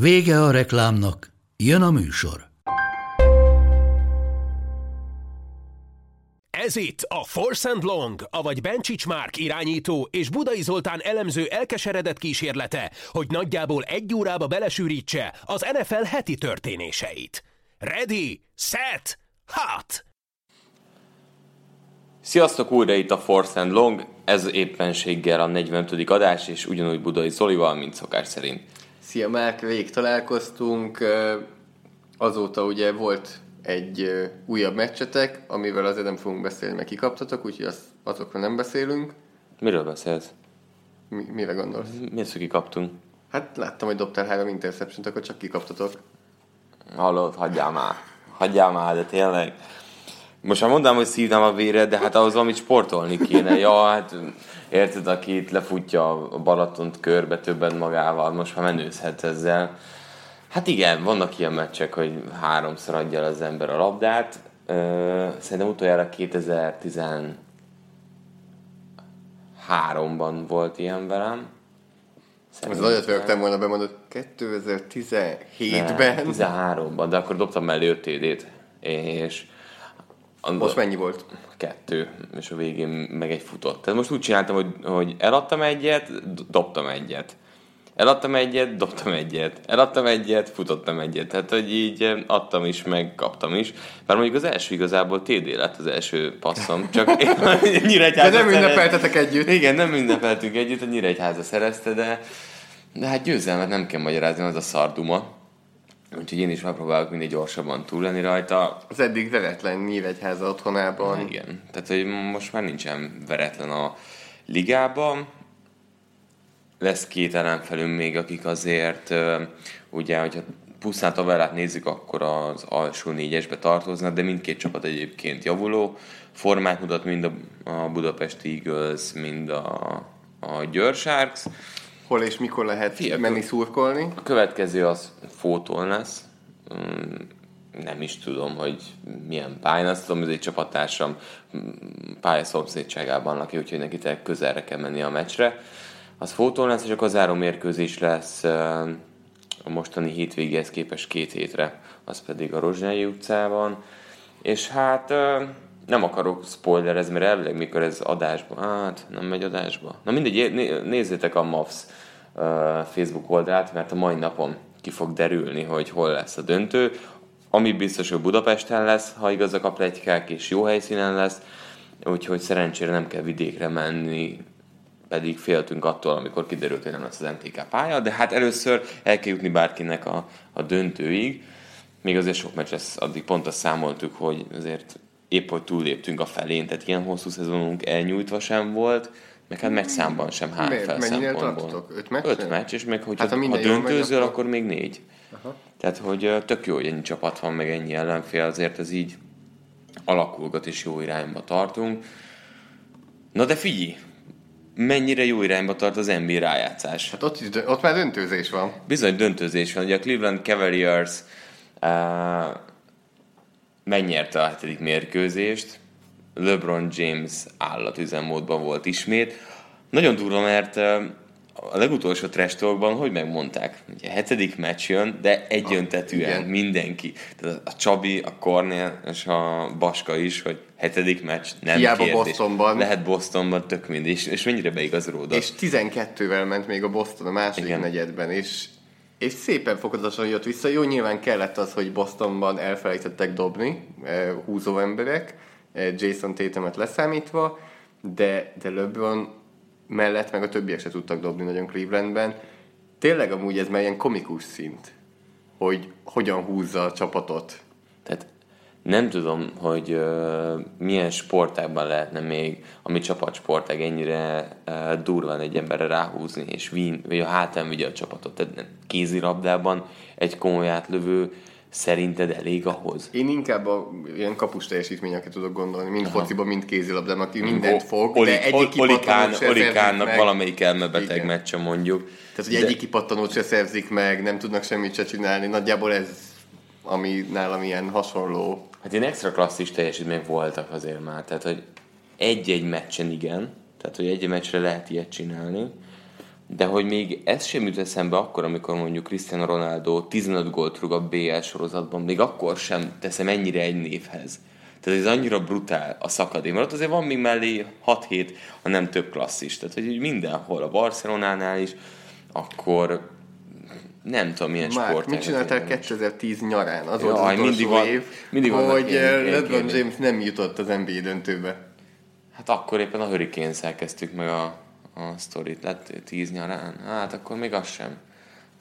Vége a reklámnak, jön a műsor. Ez itt a Force and Long, avagy Bencsics Márk irányító és Budai Zoltán elemző elkeseredett kísérlete, hogy nagyjából egy órába belesűrítse az NFL heti történéseit. Ready, set, hot! Sziasztok, újra itt a Force and Long, ez éppenséggel a 45. adás, és ugyanúgy Budai Zolival, mint szokás szerint. Szia Márk, rég találkoztunk, azóta ugye volt egy újabb meccsetek, amivel azért nem fogunk beszélni, mert kikaptatok, úgyhogy az, azokról nem beszélünk. Miről beszélsz? Mi, mire gondolsz? Mi az, hogy kikaptunk? Hát láttam, hogy dobtál három interception akkor csak kikaptatok. Hallod, hagyjál már. Hagyjál már, de tényleg. Most már mondtam, hogy szívnám a véred, de hát ahhoz valamit sportolni kéne. Ja, hát érted, aki itt lefutja a Balatont körbe többen magával, most már menőzhet ezzel. Hát igen, vannak ilyen meccsek, hogy háromszor adja az ember a labdát. Szerintem utoljára 2013-ban volt ilyen velem. Ez nagyot rögtem volna bemondott 2017-ben. 13-ban, de akkor dobtam mellé 5 TD-t. És most mennyi volt? Kettő, és a végén meg egy futott. Tehát most úgy csináltam, hogy, hogy eladtam egyet, dobtam egyet. Eladtam egyet, dobtam egyet. Eladtam egyet, futottam egyet. Tehát, hogy így adtam is, meg kaptam is. Bár mondjuk az első igazából TD lett az első passzom, csak Nyíregyháza De nem ünnepeltetek együtt. Igen, nem ünnepeltünk együtt, a Nyíregyháza szerezte, de, de hát győzelmet nem kell magyarázni, az a szarduma. Úgyhogy én is megpróbálok mindig gyorsabban túl lenni rajta. Az eddig veretlen Nyíregyháza otthonában. Igen, tehát hogy most már nincsen veretlen a ligában. Lesz két ellenfelünk még, akik azért, ugye, hogyha pusztán tabellát nézzük, akkor az alsó négyesbe tartoznak, de mindkét csapat egyébként javuló. Formát mutat mind a, a Budapest Eagles, mind a, a Győr Sharks Hol és mikor lehet Fia, menni szurkolni? A következő az fótól lesz. Mm, nem is tudom, hogy milyen pályán, azt tudom, hogy egy csapattársam mm, pályaszomszédságában laki, úgyhogy neki közelre kell menni a meccsre. Az fótól lesz, és akkor záró mérkőzés lesz a mostani hétvégéhez képest két hétre, az pedig a Rozsnyai utcában. És hát nem akarok spoilerezni, mert elvileg mikor ez adásba, hát nem megy adásba. Na mindegy, nézzétek a MAFS Facebook oldalát, mert a mai napon ki fog derülni, hogy hol lesz a döntő. Ami biztos, hogy Budapesten lesz, ha igazak a plegykák, és jó helyszínen lesz, úgyhogy szerencsére nem kell vidékre menni, pedig féltünk attól, amikor kiderült, hogy nem lesz az MTK pálya, de hát először el kell jutni bárkinek a, a döntőig. Még azért sok meccs lesz, addig pont azt számoltuk, hogy azért épp hogy túlléptünk a felén, tehát ilyen hosszú szezonunk elnyújtva sem volt, meg hát meccs számban sem hány fel szempontból. Öt meccs? Öt meccs, és meg hogyha hát, ha, ha döntőzöl, akkor... akkor még négy. Aha. Tehát, hogy tök jó, hogy ennyi csapat van, meg ennyi ellenfél, azért ez így alakulgat és jó irányba tartunk. Na de figyelj, mennyire jó irányba tart az NBA rájátszás. Hát ott, is, ott már döntőzés van. Bizony döntőzés van. Ugye a Cleveland Cavaliers uh, megnyerte a hetedik mérkőzést, LeBron James állatüzemmódban volt ismét. Nagyon durva, mert a legutolsó trash talkban, hogy megmondták, ugye a hetedik meccs jön, de egyöntetűen ah, mindenki. Tehát a Csabi, a Cornél és a Baska is, hogy hetedik meccs, nem Hiába kérdés. Bostonban. Lehet Bostonban, tök mindig, és, és mennyire beigazolódott. És 12-vel ment még a Boston a második Igen. negyedben, és és szépen fokozatosan jött vissza. Jó, nyilván kellett az, hogy Bostonban elfelejtettek dobni eh, húzó emberek, eh, Jason Tatumot leszámítva, de, de LeBron mellett meg a többiek se tudtak dobni nagyon Clevelandben. Tényleg amúgy ez már ilyen komikus szint, hogy hogyan húzza a csapatot. Nem tudom, hogy uh, milyen sportágban lehetne még a mi csapatsportág ennyire uh, durván egy emberre ráhúzni, és win, vagy a hátán vigye a csapatot. Tehát kézilabdában egy komoly átlövő szerinted elég ahhoz? Én inkább a ilyen kapus teljesítményeket tudok gondolni, mind fociban, mind kézilabdában, aki mindent fog, Oli, de egyik Olikán, Olikánnak valamelyik elmebeteg Igen. meccse mondjuk. Tehát, hogy de... egyik kipattanót se szerzik meg, nem tudnak semmit se csinálni, nagyjából ez ami nálam ilyen hasonló. Hát ilyen extra klasszis teljesítmények voltak azért már, tehát hogy egy-egy meccsen igen, tehát hogy egy-egy meccsre lehet ilyet csinálni, de hogy még ez sem jut eszembe akkor, amikor mondjuk Cristiano Ronaldo 15 gólt rúg a BL sorozatban, még akkor sem teszem ennyire egy névhez. Tehát ez annyira brutál a szakadék, mert ott azért van még mellé 6-7, ha nem több klasszis. Tehát, hogy mindenhol, a Barcelonánál is, akkor nem tudom, milyen Már, sport. mit csináltál 2010 nyarán? Az volt az mindig van, év, mindig hogy LeBron James nem jutott az NBA döntőbe. Hát akkor éppen a hurricanes kezdtük meg a, a sztorit. Lett 10 nyarán? Hát akkor még az sem.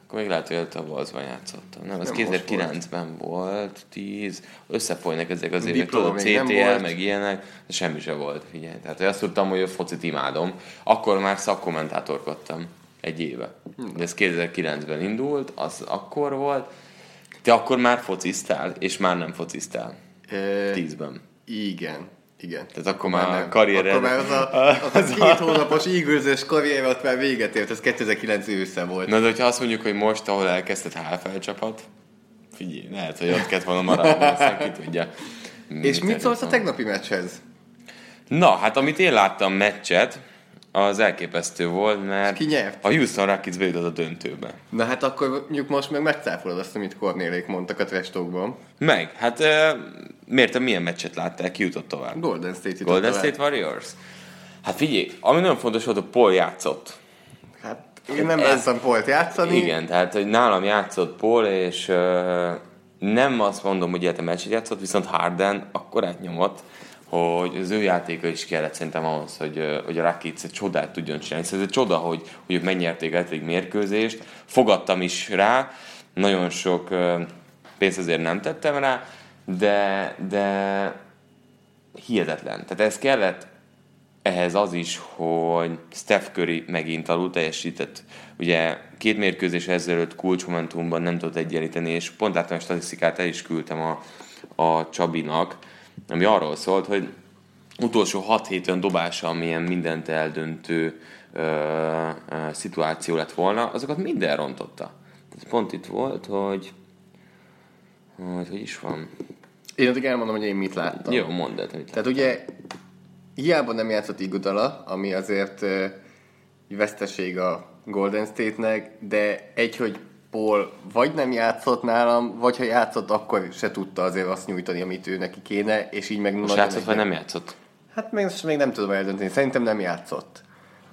Akkor még lehet, hogy a Wolvesban játszottam. Nem, az 2009-ben volt. volt, 10. Összefolynak ezek az évek, tudod, CTL, meg ilyenek, de semmi se volt, figyelj. Tehát azt tudtam, hogy a focit imádom. Akkor már szakkommentátorkodtam egy éve. De ez 2009-ben indult, az akkor volt. Te akkor már fociztál, és már nem fociztál. E, Tízben. Igen. Igen. Tehát akkor már, már karrier Akkor már az a, az a két hónapos ígőzős karrier ott már véget ért, ez 2009 ősze volt. Na de hogyha azt mondjuk, hogy most, ahol elkezdett HFL csapat, figyelj, lehet, hogy ott kellett volna maradni, aztán ki tudja. És mit szólsz a tegnapi meccshez? Na, hát amit én láttam meccset, az elképesztő volt, mert Ki nyert? a Houston Rockets bejutott a döntőbe. Na hát akkor mondjuk most meg megcáfolod azt, amit Kornélék mondtak a trestokban. Meg, hát uh, miért, milyen meccset láttál, ki jutott tovább? Golden State jutott Golden tovább. State Warriors? Hát figyelj, ami nagyon fontos volt, hogy Paul játszott. Hát én nem Ez, láttam Paul-t játszani. Igen, tehát hogy nálam játszott Paul, és uh, nem azt mondom, hogy a meccset játszott, viszont Harden akkor átnyomott, hogy az ő játéka is kellett szerintem ahhoz, hogy, hogy a Rakic egy csodát tudjon csinálni. Szóval ez egy csoda, hogy, hogy ők megnyerték egy mérkőzést. Fogadtam is rá, nagyon sok pénzt azért nem tettem rá, de, de hihetetlen. Tehát ez kellett ehhez az is, hogy Steph Curry megint alul teljesített. Ugye két mérkőzés ezelőtt kulcsmomentumban nem tudott egyenlíteni, és pont a statisztikát el is küldtem a, a Csabinak, ami arról szólt, hogy utolsó 6 hét olyan dobása, amilyen mindent eldöntő ö, ö, szituáció lett volna, azokat minden rontotta. Tehát pont itt volt, hogy hogy, hogy is van. Én addig elmondom, hogy én mit láttam. Jó, mondd el, mit Tehát ugye hiába nem játszott Igudala, ami azért ö, veszteség a Golden State-nek, de egy, hogy Paul vagy nem játszott nálam, vagy ha játszott, akkor se tudta azért azt nyújtani, amit ő neki kéne, és így meg... Most játszott, vagy nem játszott? Hát még, most még nem tudom eldönteni. Szerintem nem játszott.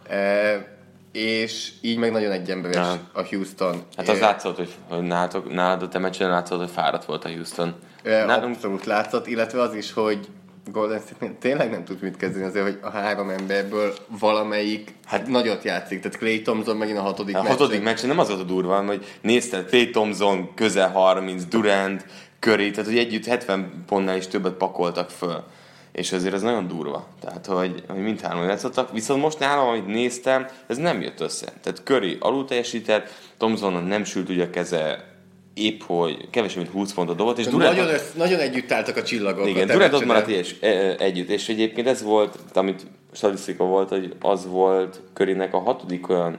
E, és így meg nagyon egy emberes ja. a Houston. Hát az é, látszott, hogy, nálad, nálad a te meccsen látszott, hogy fáradt volt a Houston. E, Nálunk... Abszolút látszott, illetve az is, hogy Golden State tényleg nem tud mit kezdeni azért, hogy a három emberből valamelyik hát nagyot játszik. Tehát Clay Thompson megint a hatodik A hatodik meccsen nem az a durva, hogy nézted Clay Thompson közel 30, Durant, Curry, tehát hogy együtt 70 pontnál is többet pakoltak föl. És azért ez nagyon durva. Tehát, hogy, hogy mindhárman játszottak. Viszont most nálam, amit néztem, ez nem jött össze. Tehát Curry alul teljesített, Thompson nem sült ugye a keze épp, hogy kevesebb, mint 20 pontot dobott, és Durant... Nagyon, össz, nagyon együtt álltak a csillagok. Igen, Durant ott maradt és, e, e, együtt, és egyébként ez volt, amit statisztika volt, hogy az volt Körinek a hatodik olyan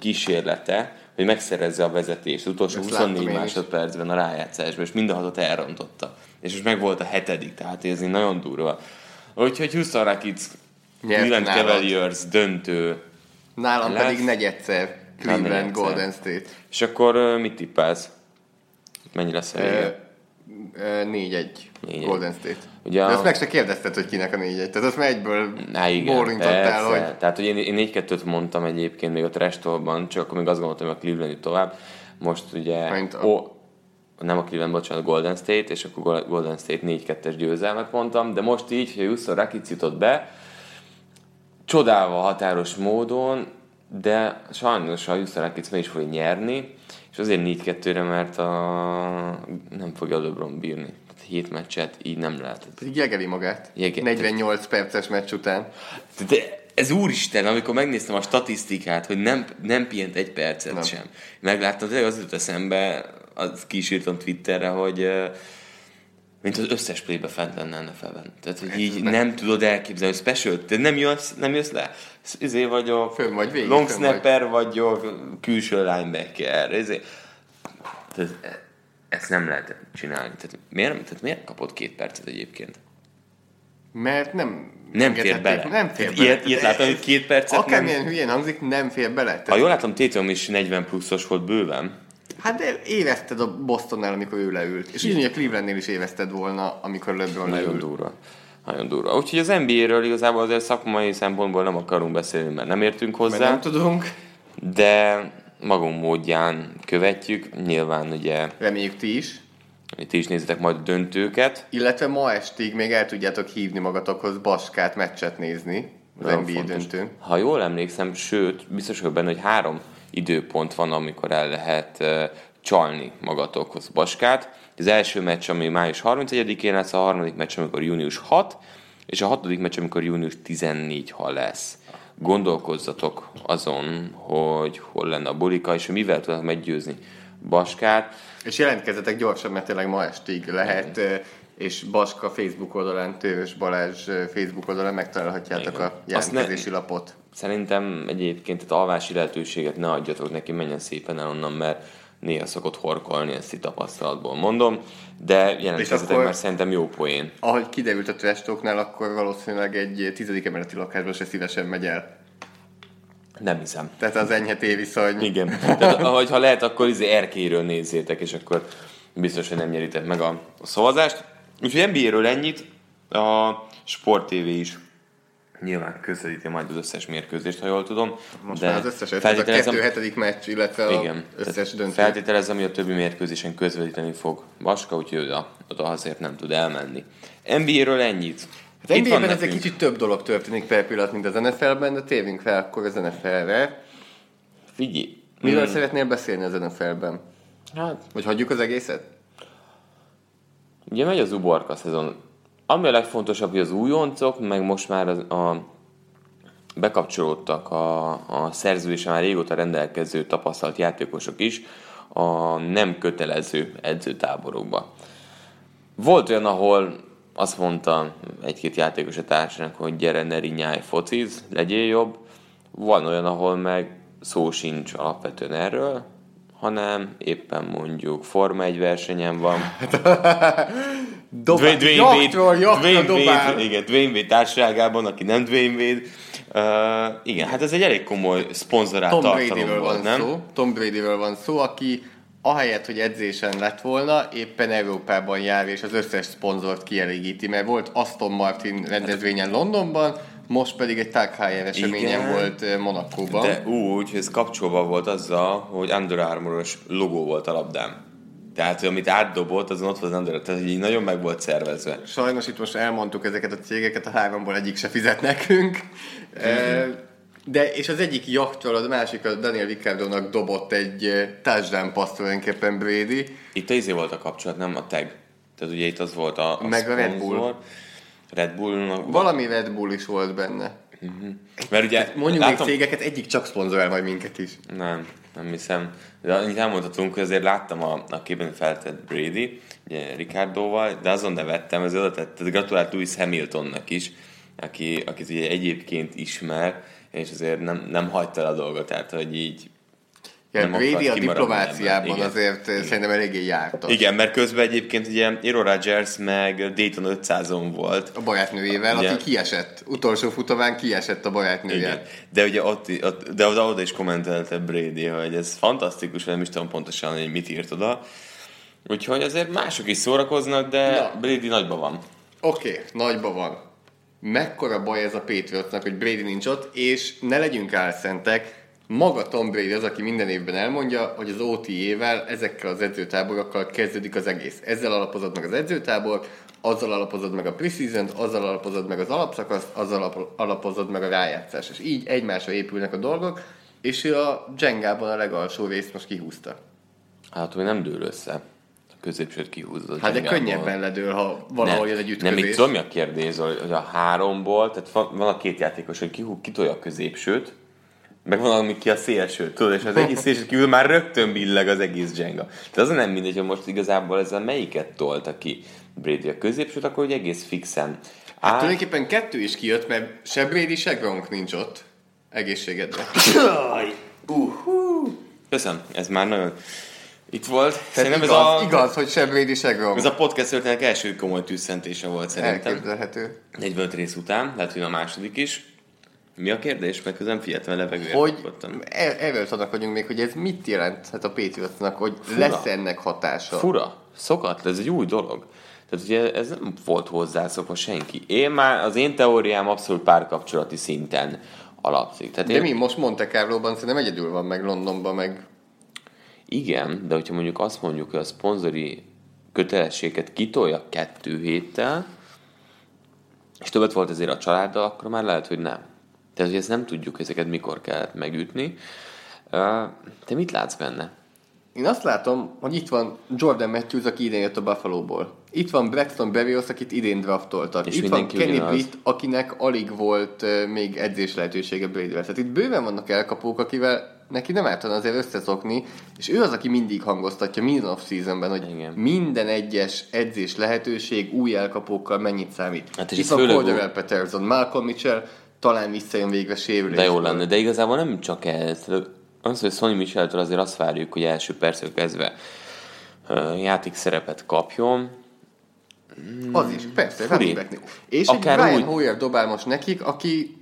kísérlete, hogy megszerezze a vezetést az utolsó Ezt 24 másodpercben a rájátszásban, és mind a hatot elrontotta. És most meg volt a hetedik, tehát ez nagyon durva. Úgyhogy Houston Rockets, Cleveland Cavaliers döntő. Nálam lesz. pedig negyedszer Cleveland Golden State. És akkor mit tippelsz? Mennyi lesz a vége? 4-1 Golden State. Ugye De azt meg se kérdezted, hogy kinek a 4-1. Tehát azt már egyből Há, igen, bólintottál, hogy... Tehát, hogy én, én 4-2-t mondtam egyébként még a Trestolban, csak akkor még azt gondoltam, hogy a Cleveland tovább. Most ugye... A... Ó, nem a Cleveland, bocsánat, Golden State, és akkor Golden State 4-2-es győzelmet mondtam, de most így, hogy Jusson Rakic jutott be, csodálva határos módon, de sajnos a Jusson Rakic meg is fogja nyerni, És azért 4-2-re, mert a... nem fogja LeBron bírni. Tehát hét meccset így nem lehet. Pedig jegeli magát. Jegeli. 48 perces meccs után. De ez úristen, amikor megnéztem a statisztikát, hogy nem, nem pihent egy percet Nem. sem. Megláttam, tényleg az jut eszembe, az kísírtam Twitterre, hogy ö, mint az összes playbe fent lenne NFL-ben. Tehát, hogy így nem tudod elképzelni, hogy special, te nem jössz, nem jössz le. Ezért vagyok, Fönn vagy végig, long snapper vagyok, külső linebacker. Ezért, tehát, e- ezt nem lehet csinálni. Tehát miért, tehát miért kapott két percet egyébként? Mert nem... Nem fér bele. Nem fér bele. Ilyet, ilyet láttam, hogy két percet Akármilyen nem... hülyén hangzik, nem fér bele. Tehát, Ha jól látom, Tatum is 40 pluszos volt bőven. Hát de érezted a Bostonnál, amikor ő leült. És így a Clevelandnél is érezted volna, amikor LeBron Nagyon leült. durva. Nagyon durva. Úgyhogy az NBA-ről igazából azért szakmai szempontból nem akarunk beszélni, mert nem értünk Mert hozzá, nem tudunk. de magunk módján követjük. Nyilván ugye Reméljük ti is. ti is nézitek majd a döntőket. Illetve ma estig még el tudjátok hívni magatokhoz Baskát meccset nézni az Nagyon NBA fontos. döntőn. Ha jól emlékszem, sőt, biztos vagyok benne, hogy három időpont van, amikor el lehet csalni magatokhoz Baskát. Az első meccs, ami május 31-én lesz, a harmadik meccs, amikor június 6, és a hatodik meccs, amikor június 14 ha lesz. Gondolkozzatok azon, hogy hol lenne a bulika, és hogy mivel tudnak meggyőzni Baskát. És jelentkezzetek gyorsan, mert tényleg ma estig lehet, eh, és Baska Facebook oldalán, Tőrös Balázs Facebook oldalán megtalálhatjátok Igen. a Azt ne- jelentkezési lapot. Szerintem egyébként tehát alvási lehetőséget ne adjatok neki, menjen szépen el onnan, mert néha szokott horkolni, ezt itt tapasztalatból mondom, de jelentkezzetek, akkor- mert szerintem jó poén. Ahogy kiderült a Trestoknál, akkor valószínűleg egy tizedik emeleti lakásba se szívesen megy el. Nem hiszem. Tehát az enyhe viszony. Igen. Tehát, ahogy ha lehet, akkor izé erkéről nézzétek, és akkor biztos, hogy nem nyeritek meg a, a szavazást. Úgyhogy NBA-ről ennyit. A Sport TV is nyilván közvetíti majd az összes mérkőzést, ha jól tudom. Most már az összeset, ez a kettő hetedik meccs, illetve igen, az összes döntő. Feltételezem, hogy a többi mérkőzésen közvetíteni fog Vaska, úgyhogy oda, oda azért nem tud elmenni. NBA-ről ennyit. Hát NBA-ben ez egy kicsit több dolog történik per pillanat, mint az NFL-ben, de térjünk fel akkor az NFL-re. Figyelj. Miről szeretnél beszélni az NFL-ben? Hát, Vagy hagyjuk az egészet? Ugye megy az uborka szezon. Ami a legfontosabb, hogy az újoncok, meg most már az, a, bekapcsolódtak a, a szerződése már régóta rendelkező tapasztalt játékosok is a nem kötelező edzőtáborokba. Volt olyan, ahol azt mondta egy-két játékos a társának, hogy gyere, ne rinyálj, fociz, legyél jobb. Van olyan, ahol meg szó sincs alapvetően erről, hanem éppen mondjuk Forma 1 versenyen van, Dobál, jaktról, jaktra Dwayne dobál. Wade, igen, Dwayne Wade társaságában, aki nem Dwayne Wade. Uh, igen, hát ez egy elég komoly szponzorált Tom tartalom volt, van nem? szó. Tom Bradyről van szó, aki ahelyett, hogy edzésen lett volna, éppen Európában jár, és az összes szponzort kielégíti, mert volt Aston Martin rendezvényen Londonban, most pedig egy Tag Heuer eseményen Igen. volt Monakóban. De úgy, hogy ez kapcsolva volt azzal, hogy Under Armour-os logó volt a labdám. Tehát, hogy amit átdobott, azon ott az Under tehát hogy így nagyon meg volt szervezve. Sajnos itt most elmondtuk ezeket a cégeket, a háromból egyik se fizet nekünk. De, és az egyik jachtról, a másik a Daniel Ricciardo-nak dobott egy touchdown paszt tulajdonképpen Brady. Itt a izé volt a kapcsolat, nem a tag. Tehát ugye itt az volt a, a Meg a Red Bull. Red Bullnak. Valami Red Bull is volt benne. Mert ugye Mondjuk látom, még cégeket, egyik csak szponzorál majd minket is. Nem, nem hiszem. De annyit elmondhatunk, hogy azért láttam a, a képen feltett Brady, ugye Ricardoval, de azon nevettem, ez oda tett, gratulált Lewis Hamiltonnak is, aki, akit ugye egyébként ismer, és azért nem, nem hagyta el a dolgot, tehát hogy így Ja, Brady a diplomáciában. Igen. azért Igen. szerintem eléggé jártas. Igen, mert közben egyébként ugye Aaron Rodgers meg Dayton 500-on volt. A barátnőjével, Igen. aki kiesett. Utolsó futamán kiesett a barátnője. Igen. De ugye ott, ott, de oda, oda is kommentelte Brady, hogy ez fantasztikus, nem is tudom pontosan, hogy mit írt oda. Úgyhogy azért mások is szórakoznak, de Na. Brady nagyban van. Oké, okay, nagyba van. Mekkora baj ez a Patriotsnak, hogy Brady nincs ott, és ne legyünk álszentek, maga Tom Brady az, aki minden évben elmondja, hogy az OTA-vel, ezekkel az edzőtáborokkal kezdődik az egész. Ezzel alapozod meg az edzőtábor, azzal alapozod meg a preseason azzal alapozod meg az alapszakaszt, azzal alap- alapozod meg a rájátszást. És így egymásra épülnek a dolgok, és ő a Jengában a legalsó részt most kihúzta. Hát, hogy nem dől össze. A középsőt kihúzod. Hát de könnyebben ledől, ha valahol jön egy ütközés. Nem, még tudom, mi a kérdés, hogy a háromból, tehát van, van a két játékos, hogy ki, kitolja a középsőt, meg van, ami ki a szélső, tudod, és az egész szélső kívül már rögtön billeg az egész Jenga. Tehát az nem mindegy, hogy most igazából ezzel melyiket tolta ki Brady a középsőt, akkor hogy egész fixen. Hát tulajdonképpen kettő is kijött, mert se Brady, se Gronk nincs ott. Egészségedre. uh-huh. Köszönöm, ez már nagyon itt volt. Tehát szerintem igaz, ez a, igaz, hogy se Brady, se Gronk. Ez a podcast történetek első komoly tűzszentése volt szerintem. Elképzelhető. 45 rész után, lehet, hogy a második is. Mi a kérdés? Meg közben a levegőért. Hogy erről adak vagyunk még, hogy ez mit jelent hát a Patriotsnak, hogy Fura. lesz ennek hatása? Fura. Szokat, ez egy új dolog. Tehát ugye ez nem volt hozzászokva senki. Én már, az én teóriám abszolút párkapcsolati szinten alapszik. Tehát de én... mi most Monte Carlo-ban szerintem egyedül van, meg Londonban, meg... Igen, de hogyha mondjuk azt mondjuk, hogy a szponzori kötelességet kitolja kettő héttel, és többet volt ezért a családdal, akkor már lehet, hogy nem. Tehát, hogy ezt nem tudjuk, ezeket mikor kellett megütni. Te mit látsz benne? Én azt látom, hogy itt van Jordan Matthews, aki idén jött a Buffalo-ból. Itt van Braxton Berrios, akit idén draftoltak. És itt van Kenny Britt, akinek alig volt uh, még edzés lehetősége brady Tehát itt bőven vannak elkapók, akivel neki nem ártana azért összeszokni, és ő az, aki mindig hangoztatja minden off-seasonben, hogy Igen. minden egyes edzés lehetőség új elkapókkal mennyit számít. Hát és itt van Cordell Peterson, Malcolm Mitchell, talán visszajön végre sérülés. De jó lenne, de igazából nem csak ez. Az, hogy Sonny Micheltől azért azt várjuk, hogy első perctől kezdve játék szerepet kapjon. Az is, persze, Furi. És Akár egy Brian úgy... Hoyer dobál most nekik, aki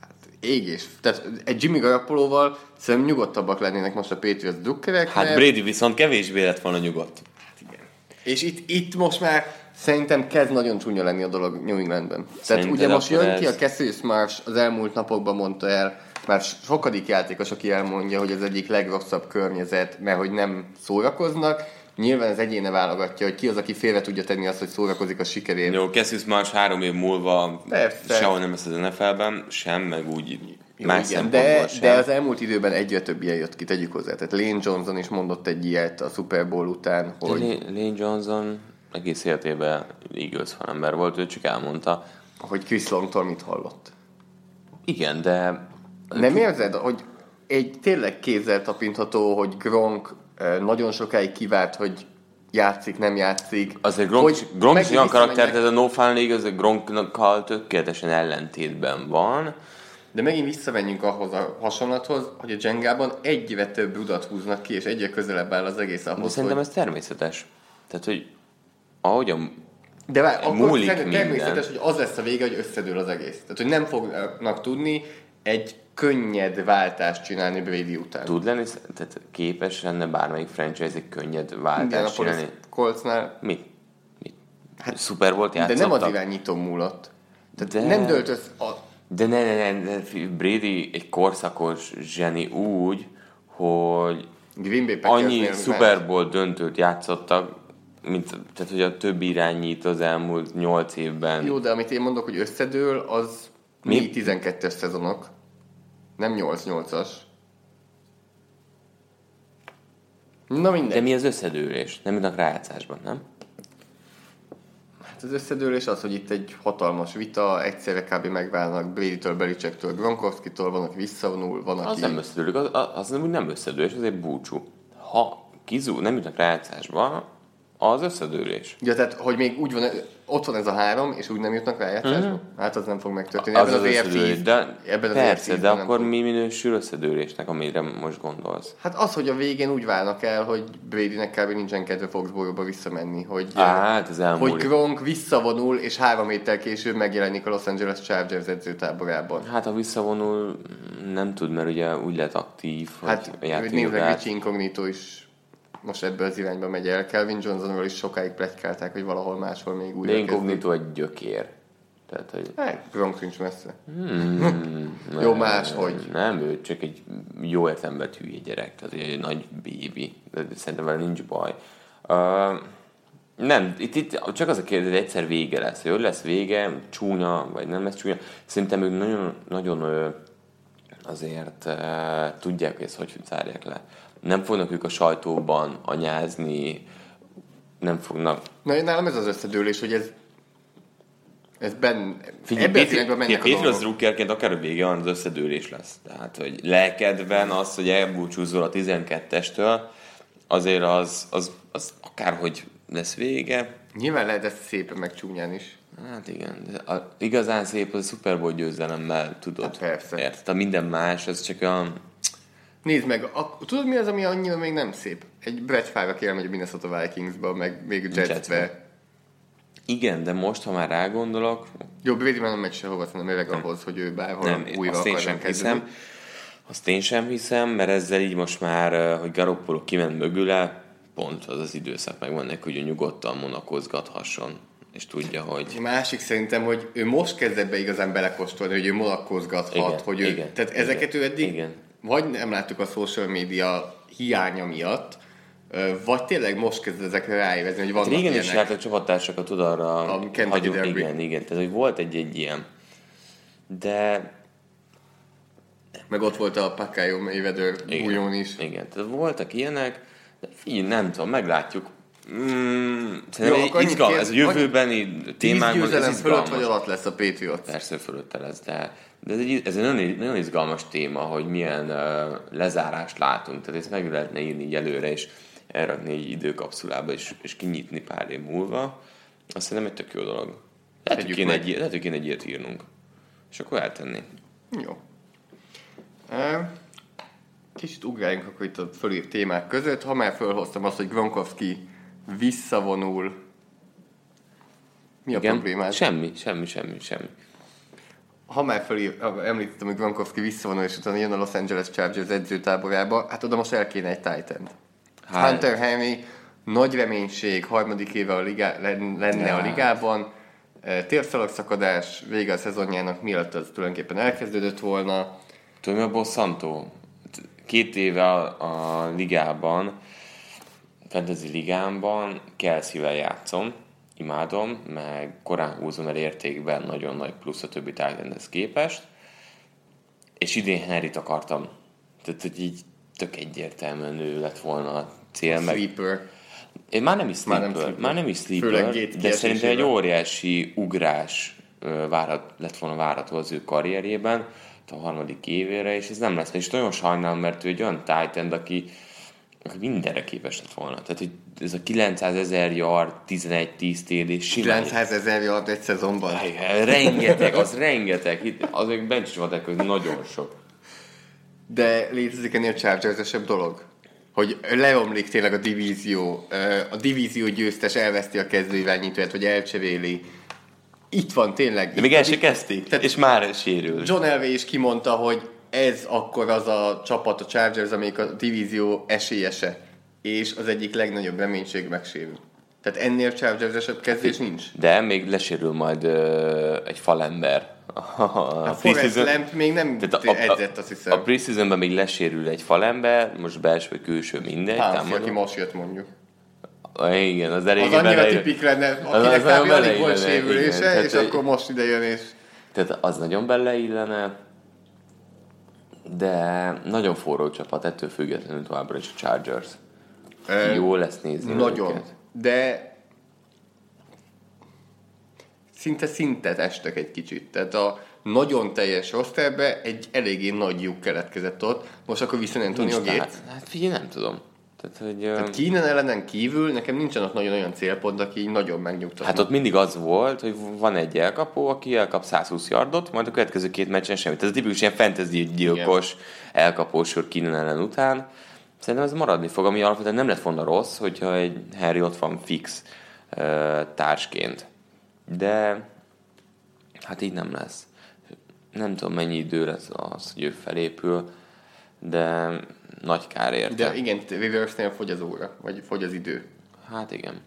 hát, égés. Tehát egy Jimmy Garoppolóval szerintem nyugodtabbak lennének most a Patriots drukkerek. Hát mert... Brady viszont kevésbé lett volna nyugodt. Hát igen. És itt, itt most már Szerintem kezd nagyon csúnya lenni a dolog New Englandben. Tehát ugye most jön ez... ki a Cassius Marsh az elmúlt napokban mondta el, már sokadik játékos, aki elmondja, hogy az egyik legrosszabb környezet, mert hogy nem szórakoznak. Nyilván az egyéne válogatja, hogy ki az, aki félre tudja tenni azt, hogy szórakozik a sikerén. Jó, Cassius Marsh három év múlva Persze. sehol nem lesz az NFL-ben, sem, meg úgy jó, más igen, de, sem. de az elmúlt időben egyre több ilyen jött ki, tegyük hozzá. Tehát Lane Johnson is mondott egy ilyet a Super Bowl után, hogy... Lane Johnson egész életében Eagles ember volt, ő csak elmondta. Hogy Chris Longtól mit hallott. Igen, de... Nem érzed, hogy egy tényleg kézzel tapintható, hogy Gronk nagyon sokáig kivárt, hogy játszik, nem játszik. Azért Gronk, hogy Gronk is olyan karakter, ez a No Fun League, az a Gronkkal tökéletesen ellentétben van. De megint visszamenjünk ahhoz a hasonlathoz, hogy a Jengában egyre több rudat húznak ki, és egyre közelebb áll az egész ahhoz, De szerintem hogy... ez természetes. Tehát, hogy ahogy a de vár, akkor természetes, hogy az lesz a vége, hogy összedől az egész. Tehát, hogy nem fognak tudni egy könnyed váltást csinálni Brady után. Tud lenni, tehát képes lenne bármelyik franchise egy könnyed váltást Igen, csinálni? Coltsnál... Mit? Mit? Hát, Szuper volt játszottak? De nem az irányító múlott. Tehát de... nem dölt össze a... De ne, ne, ne, ne, Brady egy korszakos zseni úgy, hogy Green Bay annyi Super Bowl döntőt játszottak, mint, tehát hogy a több irányít az elmúlt 8 évben. Jó, de amit én mondok, hogy összedől, az mi 12-es szezonok, nem 8-8-as. Na mindegy. De mi az összedőlés? Nem a rájátszásban, nem? Hát az összedőlés az, hogy itt egy hatalmas vita, egyszerre kb. megválnak Brady-től, Belicektől, Gronkowski-tól, van, aki visszavonul, van, aki... Az nem összedőlés, az, az nem, nem összedőlés, az egy búcsú. Ha kizú, nem jutnak rájátszásba, az összedőlés. Ja, tehát, hogy még úgy van, ott van ez a három, és úgy nem jutnak rá játszásba? Mm-hmm. Hát az nem fog megtörténni. Az ebben az, az összedőlés, de ebben az persze, de akkor fog. mi minősül összedőlésnek, amire most gondolsz? Hát az, hogy a végén úgy válnak el, hogy Bradynek kb. nincsen kedve Foxborough-ba visszamenni, hogy, Á, hát ez hogy Gronk visszavonul, és három héttel később megjelenik a Los Angeles Chargers edzőtáborában. Hát ha visszavonul, nem tud, mert ugye úgy lett aktív, hát, hogy Hát néznek, Ricci Incognito is most ebből az irányba megy el. Kelvin Johnsonról is sokáig pletykálták, hogy valahol máshol még újra De inkognitó egy gyökér. Tehát, hogy... Hát, Gronk sincs messze. Hmm, jó, más, hogy. Nem, ő csak egy jó értelemben hülye gyerek, tehát egy nagy bébi. De szerintem vele nincs baj. Uh, nem, itt, itt csak az a kérdés, hogy egyszer vége lesz. Hogy lesz vége, csúnya, vagy nem lesz csúnya. Szerintem ők nagyon, nagyon azért uh, tudják, hogy ezt hogy zárják le. Nem fognak ők a sajtóban anyázni, nem fognak... Na, nálam ez az összedőlés, hogy ez ez ben, Figyelj, ebben Pétri, a mennek Pétri az drukkerként akár a vége van, az összedőlés lesz. Tehát, hogy lelkedben az, hogy elbúcsúzol a 12-estől, azért az, az, az akárhogy lesz vége. Nyilván lehet ezt szépen meg csúnyán is. Hát igen, de a, igazán szép az a Super Bowl győzelemmel tudod. Hát persze. Érted? A minden más, az csak olyan... Nézd meg, a, tudod mi az, ami annyira még nem szép? Egy Brett Favre, elmegy a Minnesota Vikingsba, meg még Jetsbe. Igen, de most, ha már rágondolok... Jó, Brady már nem megy sehova, nem évek ahhoz, hogy ő bárhol nem, újra azt én sem hiszem. Azt én sem hiszem, mert ezzel így most már, hogy Garoppolo kiment mögüle, pont az az időszak megvan neki, hogy ő nyugodtan monakozgathasson és tudja, hogy... A másik szerintem, hogy ő most kezdett be igazán belekóstolni, hogy ő monakozgathat, igen, hogy ő... Igen, tehát igen, ezeket ő eddig igen. Vagy nem láttuk a social media hiánya miatt, vagy tényleg most kezd ezekre ráévezni, hogy vannak Régen ilyenek. is járt a csapattársakat tud arra a hagyjuk, igen, igen, tehát hogy volt egy-egy ilyen. De meg ott volt a Pakayo Mayweather bújón is. Igen, tehát voltak ilyenek, de figyelj, nem tudom, meglátjuk. Mm, Jó, akkor izgal, ez a jövőbeni témánkban ez izgalmas. fölött vagy alatt lesz a Patriot? Persze fölötte lesz, de, de ez egy, ez egy nagyon, nagyon izgalmas téma, hogy milyen uh, lezárást látunk. Tehát ezt meg lehetne írni így előre, és elrakni egy időkapszulába, és, és kinyitni pár év múlva. Azt szerintem egy tök jó dolog. Lehet, hogy kéne, egy, lehet, hogy kéne egy ilyet írnunk. És akkor eltenni. Jó. Kicsit ugráljunk akkor itt a fölírt témák között. Ha már felhoztam azt, hogy Gronkowski visszavonul, mi a Igen? problémád? Semmi, semmi, semmi, semmi. Ha már fölír, említettem, hogy Gronkowski visszavonul, és utána jön a Los Angeles Chargers edzőtáborába, hát oda most el kéne egy titan Hát. Hunter Henry nagy reménység, harmadik éve a ligá, lenne ja. a ligában. Térszalagszakadás vége a szezonjának, mielőtt az tulajdonképpen elkezdődött volna. Tudom, a bosszantó? Két éve a, a ligában, fantasy ligámban Kelsey-vel játszom, imádom, meg korán húzom el értékben nagyon nagy plusz a többi tárgyendhez képest, és idén Henryt akartam. Tehát, hogy így tök egyértelműen ő lett volna a cél. Meg... Sleeper. Én már nem is sleeper, már nem sleeper, már nem is sleeper de szerintem egy óriási ugrás várat, lett volna várható az ő karrierjében a harmadik évére, és ez nem lesz. És nagyon sajnálom, mert ő egy olyan Titan, aki mindenre képes lett volna. Tehát, hogy ez a 900 ezer yard, 11-10 TD simán. 900 ezer yard egy szezonban. Rengeteg, az rengeteg. Az még bench nagyon sok. De létezik ennél chargers dolog? hogy leomlik tényleg a divízió, a divízió győztes elveszti a kezdőirányítóját, vagy elcseréli. Itt van tényleg. De még el se kezdték, tehát és már sérül. John Elway is kimondta, hogy ez akkor az a csapat, a Chargers, amelyik a divízió esélyese, és az egyik legnagyobb reménység megsérül. Tehát ennél chargers kezdés nincs. De még lesérül majd ö, egy falember a, a Forrest Lamp még nem Tehát a, edzett, azt hiszem. A preseasonben még lesérül egy falember, most belső vagy külső mindegy. Hansi, aki most jött mondjuk. Igen, az elég Az annyira tipik lenne, akinek kb. alig volt sérülése, igen, és tehát, akkor most ide jön és... Tehát az nagyon beleillene, de nagyon forró csapat, ettől függetlenül továbbra is a Chargers. E, Jó lesz nézni Nagyon, őket. de szinte szintet estek egy kicsit. Tehát a nagyon teljes rosterbe egy eléggé nagy lyuk keletkezett ott. Most akkor vissza Antonio Gates. Hát figyelj, nem tudom. Tehát, hogy, Tehát Kínen ellenen kívül nekem nincsen ott nagyon olyan célpont, aki nagyon megnyugtat. Hát ott mindig az volt, hogy van egy elkapó, aki elkap 120 yardot, majd a következő két meccsen semmit. Ez a tipikus ilyen fantasy gyilkos elkapósor Kínen ellen után. Szerintem ez maradni fog, ami alapvetően nem lett volna rossz, hogyha egy Harry ott van fix társként de hát így nem lesz. Nem tudom, mennyi idő lesz az, hogy ő felépül, de nagy kár érte. De igen, Rivers-nél fogy az óra, vagy fogy az idő. Hát igen.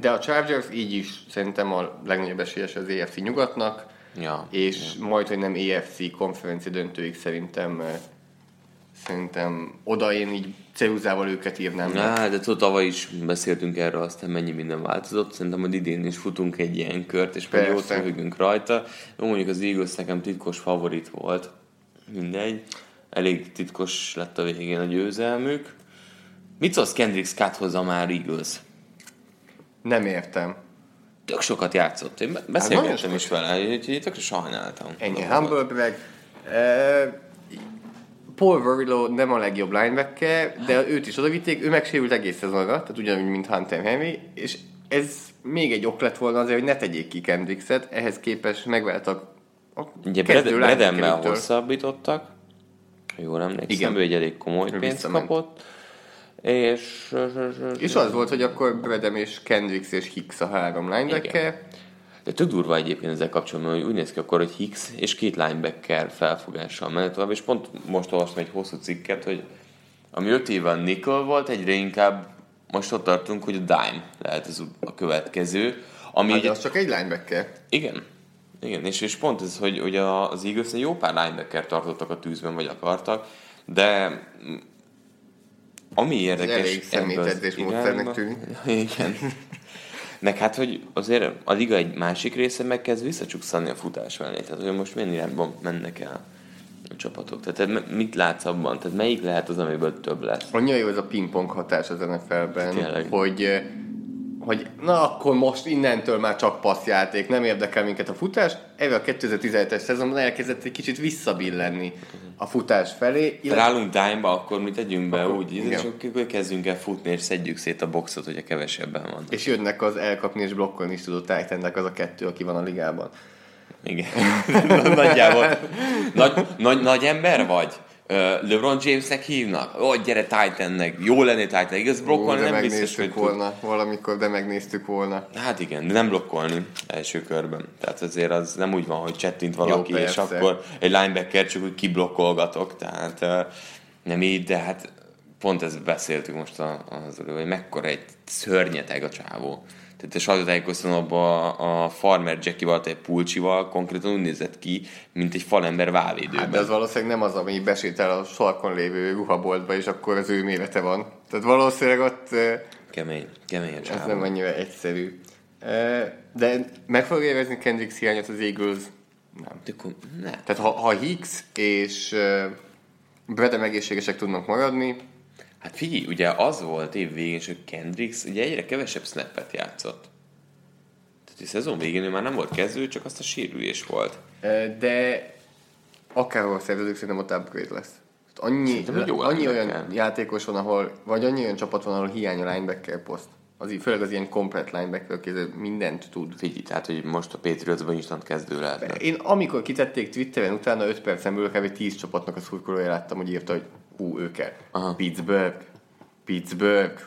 De a Chargers így is szerintem a legnagyobb esélyes az EFC nyugatnak, ja, és ja. majd, hogy nem EFC konferencia döntőig szerintem eh, szerintem oda én így ceruzával őket írnám. Na, de tudod, tavaly is beszéltünk erről, aztán mennyi minden változott. Szerintem hogy idén is futunk egy ilyen kört, és majd jót rajta. Jó, mondjuk az Eagles nekem titkos favorit volt. Mindegy. Elég titkos lett a végén a győzelmük. Mit szólsz Kendrick Scotthoz a már Eagles? Nem értem. Tök sokat játszott. Én be- beszélgettem is vele, úgyhogy tökre sajnáltam. Ennyi Humble Brag. Uh, Paul Verrillo nem a legjobb linebacker, de őt is odavitték, ő megsérült egész szezonra, tehát ugyanúgy, mint Hunter Henry, és ez még egy ok lett volna azért, hogy ne tegyék ki Kendrickset, ehhez képest megváltak a Ugye Bredemmel hosszabbítottak, jól emlékszem, Igen. ő egy elég komoly pénzt kapott, és... És az volt, hogy akkor Bredem és Kendricks és Hicks a három linebacker. De tök durva egyébként ezzel kapcsolatban, hogy úgy néz ki akkor, hogy Hicks és két linebacker felfogással menet tovább, és pont most olvastam egy hosszú cikket, hogy ami öt éve a nickel volt, egyre inkább most ott tartunk, hogy a dime lehet az a következő, ami Hát, de az csak egy linebacker. igen, igen, és, és pont ez, hogy, hogy az eagles jó pár linebacker tartottak a tűzben, vagy akartak, de ami érdekes... elég ebbe az szemétedzés módszernek tűnik. Igen. Meg hát, hogy azért a liga egy másik része megkezd visszacsukszani a futás mellé. Tehát, hogy most milyen irányban mennek el a csapatok. Tehát mit látsz abban? Tehát melyik lehet az, amiből több lesz? Annyira jó ez a pingpong hatás az NFL-ben, Tényleg. hogy, eh, hogy na akkor most innentől már csak passzjáték, nem érdekel minket a futás. Ebben a 2017-es szezonban elkezdett egy kicsit visszabillenni a futás felé. Ha Rálunk dime akkor mi tegyünk be Akkor- úgy, és akkor kezdjünk el futni, és szedjük szét a boxot, hogyha kevesebben van. És jönnek az elkapni és blokkolni is tudó titan az a kettő, aki van a ligában. Igen. Nagyjából. Nagy, nagy, nagy ember vagy? LeBron Jamesnek hívnak? Ó, gyere Titannek. Jó lenni Titan. Igaz, Ó, blokkolni de nem biztos, hogy tud. volna, valamikor, de megnéztük volna. Hát igen, de nem blokkolni első körben. Tehát azért az nem úgy van, hogy csettint valaki, Jó, és akkor egy linebacker csak úgy kiblokkolgatok. Tehát nem így, de hát pont ezt beszéltük most az előbb, hogy mekkora egy szörnyeteg a csávó. Tehát a sajtótájékoztatóban a, a Farmer Jackie-val, tehát egy pulcsival konkrétan úgy nézett ki, mint egy falember válvédőben. Hát de az valószínűleg nem az, ami besétál a sarkon lévő ruhaboltba, és akkor az ő mérete van. Tehát valószínűleg ott Kemény, kemény a ez nem annyira egyszerű. De meg fog érezni Kendricks hiányot az Eagles? Nem. De akkor ne. Tehát ha, ha Hicks és Bredem egészségesek tudnak maradni, Hát figyelj, ugye az volt év végén, hogy Kendricks ugye egyre kevesebb snappet játszott. Tehát a szezon végén ő már nem volt kezdő, csak azt a sérülés volt. de akárhol szervezők szerintem ott upgrade lesz. Annyi, annyi olyan játékos van, ahol, vagy annyi olyan csapat van, ahol hiány a linebacker poszt. Az, főleg az ilyen komplet linebacker kézzel mindent tud. Figyelj, tehát, hogy most a Patriotsban instant kezdő lehetne. Én amikor kitették Twitteren, utána 5 percen belül kb. 10 csapatnak a szurkolója láttam, hogy írta, hogy hú, ő kell. Aha. Pittsburgh, Pittsburgh,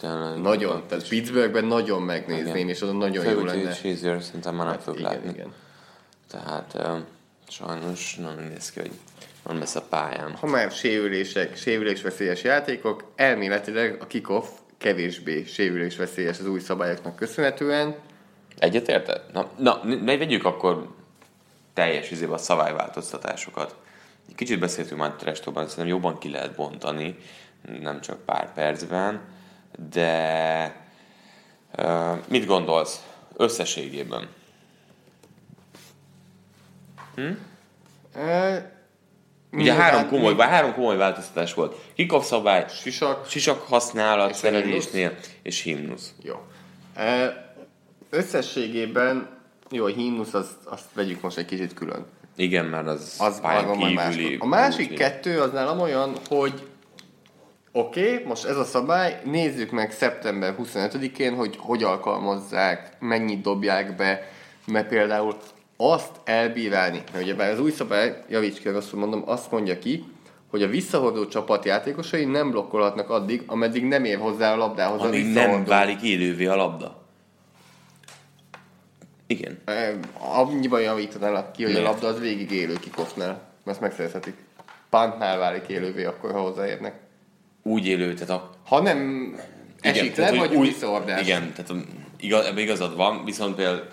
tényleg nagyon, tehát Pittsburghben nagyon megnézném, Igen. és oda nagyon jó Főleg, hogy lenne. Shazier szerintem már nem Hát fog igen, látni. igen. Tehát uh, sajnos nem néz ki, hogy van lesz a pályán. Ha már sérülések, sérülésveszélyes játékok, elméletileg a kickoff kevésbé sérülésveszélyes az új szabályoknak köszönhetően. Egyetérted? Na, na ne, ne vegyük akkor teljes izébe a szabályváltoztatásokat. Kicsit beszéltünk már Trestóban, szerintem jobban ki lehet bontani, nem csak pár percben, de uh, mit gondolsz összességében? E, Ugye nyilván három komoly, még három komoly változtatás volt. Kickoff szabály, Sisak, sisak használat És szerelésnél, és himnusz. Jó. E, összességében, jó, a himnusz, azt, azt vegyük most egy kicsit külön. Igen, mert az, Az pályán kívüli. A másik útli. kettő az nálam olyan, hogy oké, okay, most ez a szabály, nézzük meg szeptember 25-én, hogy hogy alkalmazzák, mennyit dobják be, mert például azt elbírálni, mert ugye bár az új szabály, javíts ki, rosszul mondom, azt mondja ki, hogy a visszahordó csapat játékosai nem blokkolhatnak addig, ameddig nem ér hozzá a labdához a Amíg nem visszahordó. válik élővé a labda. Igen. Annyiban javítanálak ki, hogy Miért? a labda az végig élő kikofnál. Ezt megszerezhetik. Pantnál válik élővé, akkor ha hozzáérnek. Úgy élő, tehát a Ha nem esik tehát, le, hogy vagy új- visszaordás. Igen, tehát a- igaz, ebben igazad van, viszont például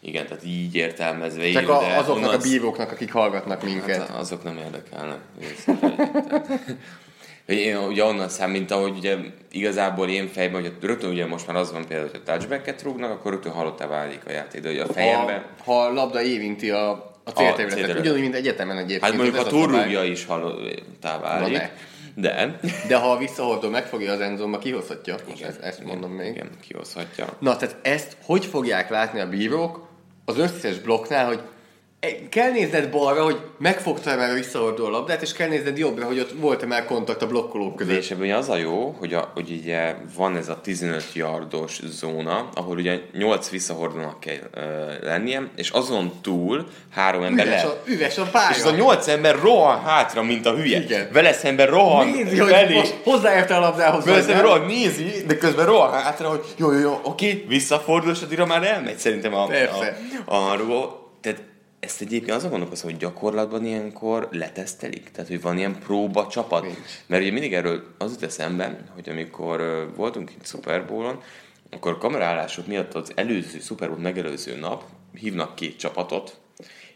igen, tehát így értelmezve Csak élő, a, de azoknak onnan a bíróknak, akik hallgatnak minket. Hát azok nem érdekelnek. Hogy én ugye onnan szám, mint ahogy ugye igazából én fejben, hogy rögtön ugye most már az van például, hogy a touchbacket rúgnak, akkor rögtön halottá válik a játék, de ugye a ha, fejemben, ha a labda érinti a, A célterületet. Ugyanúgy, mint egyetemen egyébként. Hát mondjuk, ha túlrúgja is halottá válik. De. De ha a visszahordó megfogja az enzomba, kihozhatja. Most ezt, ezt mondom még. Igen, kihozhatja. Na, tehát ezt hogy fogják látni a bírók az összes blokknál, hogy kell nézned balra, hogy megfogta már a visszahordó a labdát, és kell nézned jobbra, hogy ott volt-e már kontakt a blokkolók között. És ebben az a jó, hogy, a, hogy ugye van ez a 15 yardos zóna, ahol ugye 8 visszahordónak kell uh, lennie, és azon túl három ember üves. A, üves a pálya. És az a 8 ember rohan hátra, mint a hülye. Igen. Vele szemben rohan Nézi, hogy most hozzáérte a labdához. Vele szemben rohan, nézi, de közben rohan hátra, hogy jó, jó, jó, oké, visszafordul, és addigra már elmegy szerintem a, Persze. a, a, a ezt egyébként azon gondolkozom, hogy gyakorlatban ilyenkor letesztelik? Tehát, hogy van ilyen próba csapat? Nincs. Mert ugye mindig erről az jut eszembe, hogy amikor voltunk itt Super Bowl-on, akkor kamerálások miatt az előző Super Bowl megelőző nap hívnak két csapatot,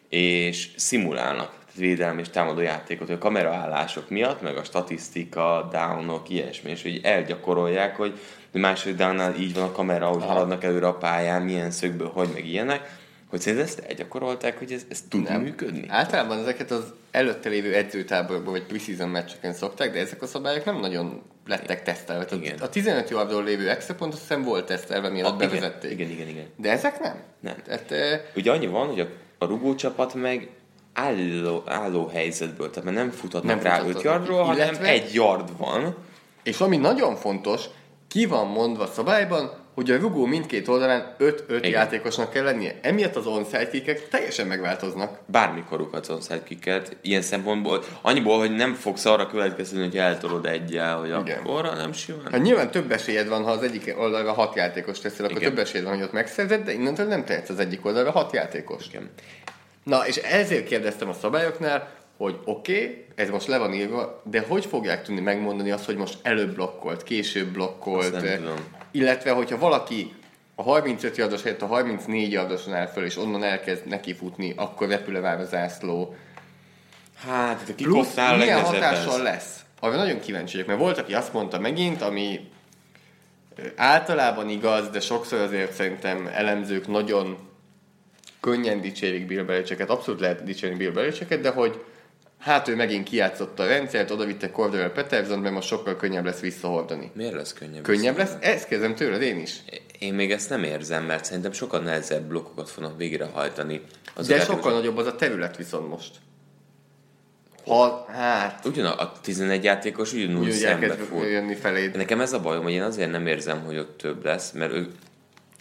és szimulálnak védelmi és támadó játékot, hogy a kameraállások miatt, meg a statisztika, downok, ilyesmi, és hogy elgyakorolják, hogy második downnál így van a kamera, hogy haladnak előre a pályán, milyen szögből, hogy meg ilyenek, hogy ezt elgyakorolták, hogy ez, ez tud nem. működni? Általában ezeket az előtte lévő edzőtáborokban vagy preseason meccseken szokták, de ezek a szabályok nem nagyon lettek tesztelve. Igen. A 15 yardról lévő extra pont azt hiszem volt tesztelve, mielőtt Ah, bevezették. Igen, igen, igen. De ezek nem? Nem. Tehát, eh, Ugye annyi van, hogy a, a rugócsapat meg álló, álló helyzetből, tehát már nem futhatnak Nem rá futhatnak. 5 yardról, hanem egy yard van. és ami nagyon fontos, ki van mondva szabályban, hogy a rugó mindkét oldalán 5-5 Igen. játékosnak kell lennie. Emiatt az onside kickek teljesen megváltoznak. Bármikor rúghatsz onside kicket, ilyen szempontból, annyiból, hogy nem fogsz arra következni, hogy eltolod egyel, hogy Igen. akkor, hanem simán. Hát nyilván több esélyed van, ha az egyik oldalra hat játékos teszel, akkor Igen. több esélyed van, hogy ott megszerzed, de innentől nem tehetsz az egyik oldalra hat játékos. Igen. Na, és ezért kérdeztem a szabályoknál, hogy oké, okay, ez most le van írva, de hogy fogják tudni megmondani azt, hogy most előbb blokkolt, később blokkolt, Illetve hogyha valaki a 35 yardos helyett a 34 yardoson áll föl, és onnan elkezd neki futni, akkor repül-e már a zászló. Hát, a Plusz milyen hatással ez. lesz? Arra nagyon kíváncsi vagyok, mert volt, aki azt mondta megint, ami általában igaz, de sokszor azért szerintem elemzők nagyon könnyen dicsérik Bill Belichicket, abszolút lehet dicsérni Bill Belichicket, de hogy hát ő megint kijátszotta a rendszert, oda vitte Cordell Peterson, mert most sokkal könnyebb lesz visszahordani. Miért lesz könnyebb? Könnyebb lesz? Ezt kezdem tőled én is. Én még ezt nem érzem, mert szerintem sokkal nehezebb blokkokat fognak végrehajtani. Az De sokkal játékosok. nagyobb az a terület viszont most. Ha, hát, Ugyan a 11 játékos ugyanúgy úgy szembe fut. jönni feléd. Nekem ez a bajom, hogy én azért nem érzem, hogy ott több lesz, mert ő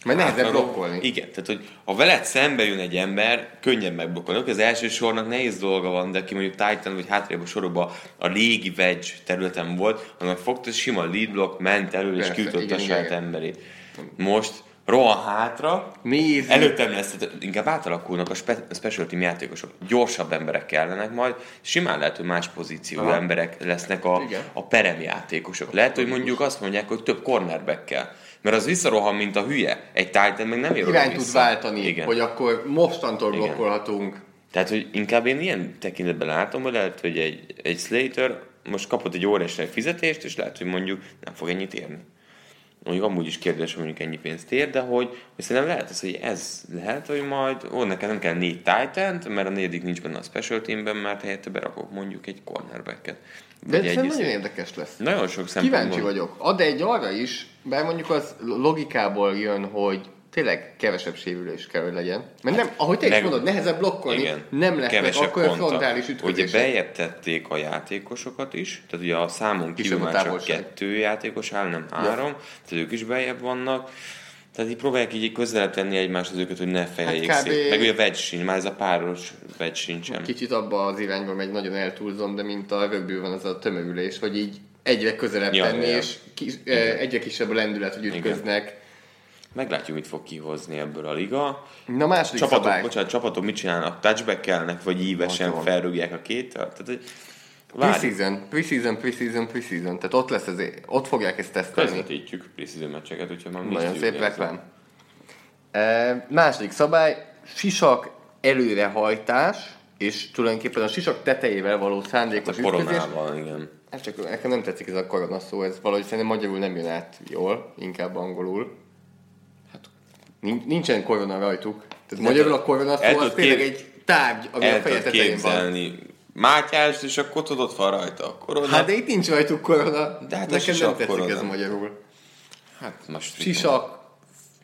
Mert nehezebb Hátraról- blokkolni. Igen, tehát hogy ha veled szembe jön egy ember, könnyebb megblokkolni. Oké, Az első sornak nehéz dolga van, de aki mondjuk Titan vagy hátrébb a sorokban a légi wedge területen volt, annak fogta sima lead block, ment elő és kiütötte a saját igen. emberét. Most rohan hátra, Nézd, Előttem lesz, inkább átalakulnak a, spe- a special team játékosok. Gyorsabb emberek kellenek majd, simán lehet, hogy más pozíciójú Aha. emberek lesznek a, Igen. a perem játékosok. Lehet, hogy mondjuk azt mondják, hogy több cornerback kell. Mert az visszarohan, mint a hülye. Egy Titan meg nem ér irány tud váltani, Igen. hogy akkor mostantól Igen. blokkolhatunk. Tehát, hogy inkább én ilyen tekintetben látom, hogy lehet, hogy egy, egy Slater most kapott egy óriási fizetést, és lehet, hogy mondjuk nem fog ennyit érni. Mondjuk amúgy is kérdés, hogy mondjuk ennyi pénzt ér, de hogy, hogy szerintem lehet az, hogy ez lehet, hogy majd, ó, nekem nem kell négy titan mert a negyedik nincs benne a special teamben, mert helyette berakok mondjuk egy cornerbacket. De ez nagyon érdekes lesz. Nagyon sok szempontból. Kíváncsi vagyok. Ad egy arra is, bár mondjuk az logikából jön, hogy tényleg kevesebb sérülés kell, hogy legyen. Mert nem, ahogy te is Meg- mondod, nehezebb blokkolni, Igen. nem Kevesebb akkor a frontális Ugye ütközések. bejebb tették a játékosokat is, tehát ugye a számon kívül már csak kettő játékos áll, nem három, tehát ők is bejebb vannak. Tehát így próbálják így közelebb tenni egymáshoz őket, hogy ne fejeljék Hát kb. szét. Meg ugye a wedge sincs, már ez a páros wedge sincsen. Kicsit abba az irányba megy, nagyon eltúlzom, de mint a rögbül van az a tömegülés, hogy így egyre közelebb Ja, tenni, ja. és kis, eh, egyre kisebb a lendület, hogy ütköznek. Meglátjuk, mit fog kihozni ebből a liga. Na második Csapatok, szabály. bocsánat, csapatok mit csinálnak? Touchbackelnek, vagy ívesen felrúgják a két? Tehát. Preseason, preseason, preseason, preseason. Tehát ott lesz ez, ott fogják ezt tesztelni. Közvetítjük preseason meccseket, úgyhogy már Nagyon szép reklám. E, második szabály, sisak előrehajtás, és tulajdonképpen a sisak tetejével való szándékos A ütközés. koronával, igen. Ez csak nekem nem tetszik ez a korona szó, ez valahogy szerintem magyarul nem jön át jól, inkább angolul. Hát- Nin- Nincsen korona rajtuk. Tehát magyarul a korona szó az tényleg egy tárgy, ami El a feje tetején van. Mátyást, és akkor tudod van rajta a korona. Hát de itt nincs rajtuk korona. De hát a Nekem nem tetszik korona. ez magyarul. hát most Sisak,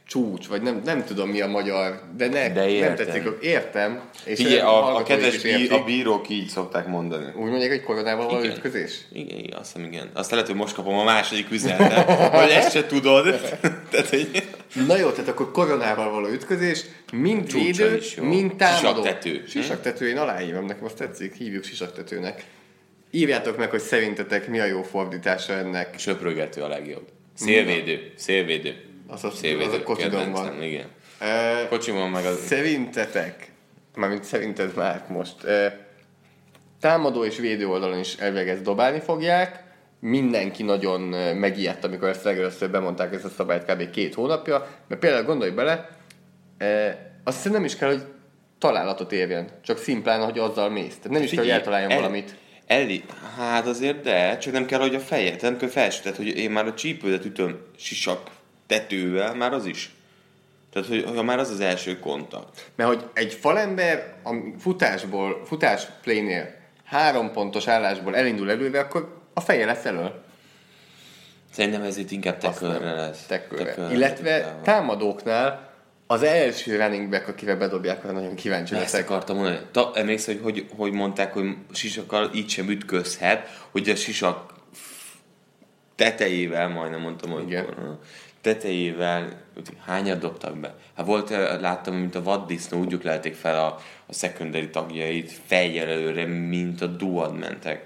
csúcs, vagy nem, nem tudom mi a magyar, de, ne, De nem tetszik, értem. És Figyelj, a, a kedves bí, a bírók így szokták mondani. Úgy mondják, hogy koronával Igen. ütközés? Igen, igen, azt hiszem igen. Azt lehet, hogy most kapom a második üzenetet, hogy ezt se tudod. Tehát, hogy Na jó, tehát akkor koronával való ütközés, mind védő, mind támadó. Sisaktető. Sisaktető, én aláírom, nekem azt tetszik, hívjuk sisaktetőnek. Írjátok meg, hogy szerintetek mi a jó fordítása ennek. söprögető a legjobb. Szélvédő, szélvédő. Az a- az a kocsidon van. Igen. E, Kocsimon meg az... Szerintetek, mármint szerinted már most, e, támadó és védő oldalon is elvileg ezt dobálni fogják, mindenki nagyon megijedt, amikor ezt legelőször bemondták ezt a szabályt kb. két hónapja, mert például gondolj bele, e, azt hiszem nem is kell, hogy találatot érjen, csak szimplán, hogy azzal mész. Tehát nem is kell, hogy eltaláljon el- valamit. Eli, hát azért de, csak nem kell, hogy a fejet, nem kell felső, tehát hogy én már a csípődet ütöm sisak tetővel, már az is. Tehát, hogy, hogy már az az első kontakt. Mert hogy egy falember a futásból, futás playnél három pontos állásból elindul előre, akkor a feje lesz elől. Szerintem ez itt inkább tekölre lesz. Tekölre. Tekölre. Illetve támadóknál az első running back, akivel bedobják, arra nagyon kíváncsi Ezt leszek. akartam mondani. Ta, emlékszel, hogy, hogy hogy mondták, hogy sisakkal így sem ütközhet, hogy a sisak tetejével, majdnem mondtam, hogy Igen. korona, tetejével, hányat dobtak be? Hát volt, eh, láttam, mint a vaddisznó, úgy lelték fel a, a secondary tagjait fejjel előre, mint a duad mentek.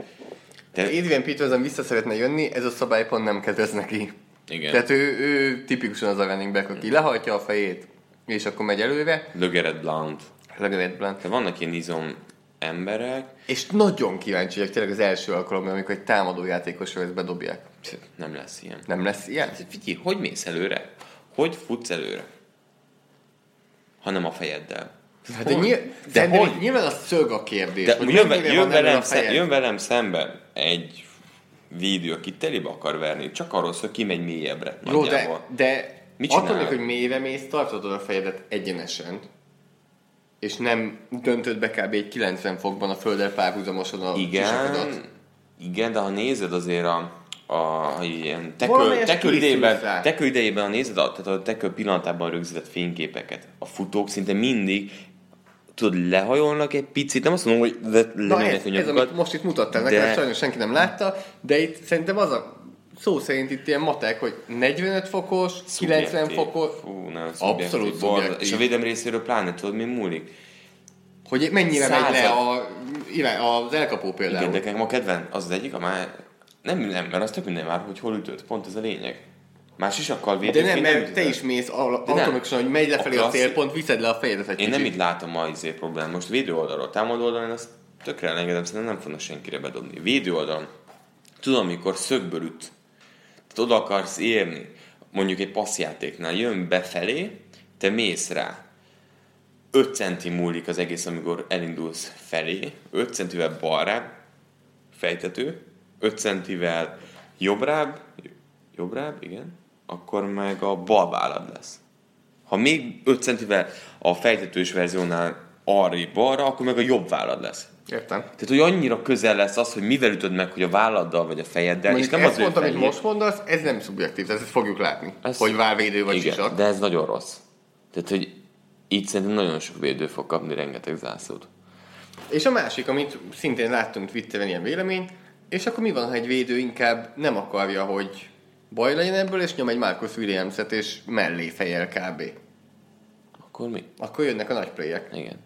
De, Adrian Peterson vissza szeretne jönni, ez a szabály pont nem kedvez neki. Igen. Tehát ő, ő tipikusan az a running back, aki lehajtja a fejét, és akkor megy előre, Lögeret Blount. legalább blunt. Tehát vannak ilyen izom emberek, És nagyon kíváncsi vagyok tényleg az első alkalommal, amikor egy támadó játékosról ezt bedobják. Nem lesz ilyen. Nem lesz ilyen? Figyelj, hogy mész előre? Hogy futsz előre? Hanem a fejeddel. Hát de, nyilv, De hogy? nyilván a szög a kérdés. De jön, mennyire jön, velem, szem, jön velem szembe egy védő, aki telébe akar verni, csak arról szól, hogy kimegy mélyebbre. Jó, de, de Mit attól még, hogy mélyre mész, tartod a fejedet egyenesen, és nem döntöd be kb. egy 90 fokban a földdel párhuzamosan a. Igen, igen, de ha nézed azért a, a, ilyen tekő, tekő, idejében, tekő idejében, nézed a, tehát a tekő pillanatában rögzített fényképeket, a futók szinte mindig tudod, lehajolnak egy picit, nem azt mondom, hogy de Na ez, ez, amit most itt mutattál, de- nekem sajnos senki nem látta, de itt szerintem az a szó szerint itt ilyen matek, hogy 45 fokos, 90 Szubjektív. fokos, Fú, nem, Abszolút szubjektív. És a védelem részéről pláne tudod, mi múlik? hogy mennyire megy le Század. a, az elkapó például. Igen, de nekem a kedven az az egyik, a már nem, nem, mert az tök minden már, hogy hol ütött, pont ez a lényeg. Már sisakkal védő. de nem, mert te is mész nem. automatikusan, hogy megy lefelé A a, klasszik- célpont, viszed le a fejedet egy Én nem kicsit. itt látom a izé problémát. Most védő oldalról, támadó oldalon azt tökre elengedem, szerintem nem fognak senkire bedobni. Védő oldalon, tudom, mikor szögből üt, tehát oda akarsz érni, mondjuk egy passzjátéknál, jön befelé, te mész rá. 5 centi múlik az egész, amikor elindulsz felé, 5 centivel balrább, fejtető, 5 centivel jobbrább, jobbrább, igen, akkor meg a bal vállad lesz. Ha még 5 centivel a fejtetős verziónál arrébb balra, akkor meg a jobb vállad lesz. Értem. Tehát, hogy annyira közel lesz az, hogy mivel ütöd meg, hogy a válladdal vagy a fejeddel, Mondjuk és nem az mondtam, amit most mondasz, ez nem szubjektív, tehát ezt fogjuk látni, Ez- hogy válvédő vagy Igen, sisak. de ez nagyon rossz. Tehát, hogy itt szerintem nagyon sok védő fog kapni rengeteg zászlót. És a másik, amit szintén láttunk Twitteren ilyen vélemény, és akkor mi van, ha egy védő inkább nem akarja, hogy baj legyen ebből, és nyom egy Marcus Williams-et, és mellé fejel kb. Akkor mi? Akkor jönnek a nagy playek. Igen.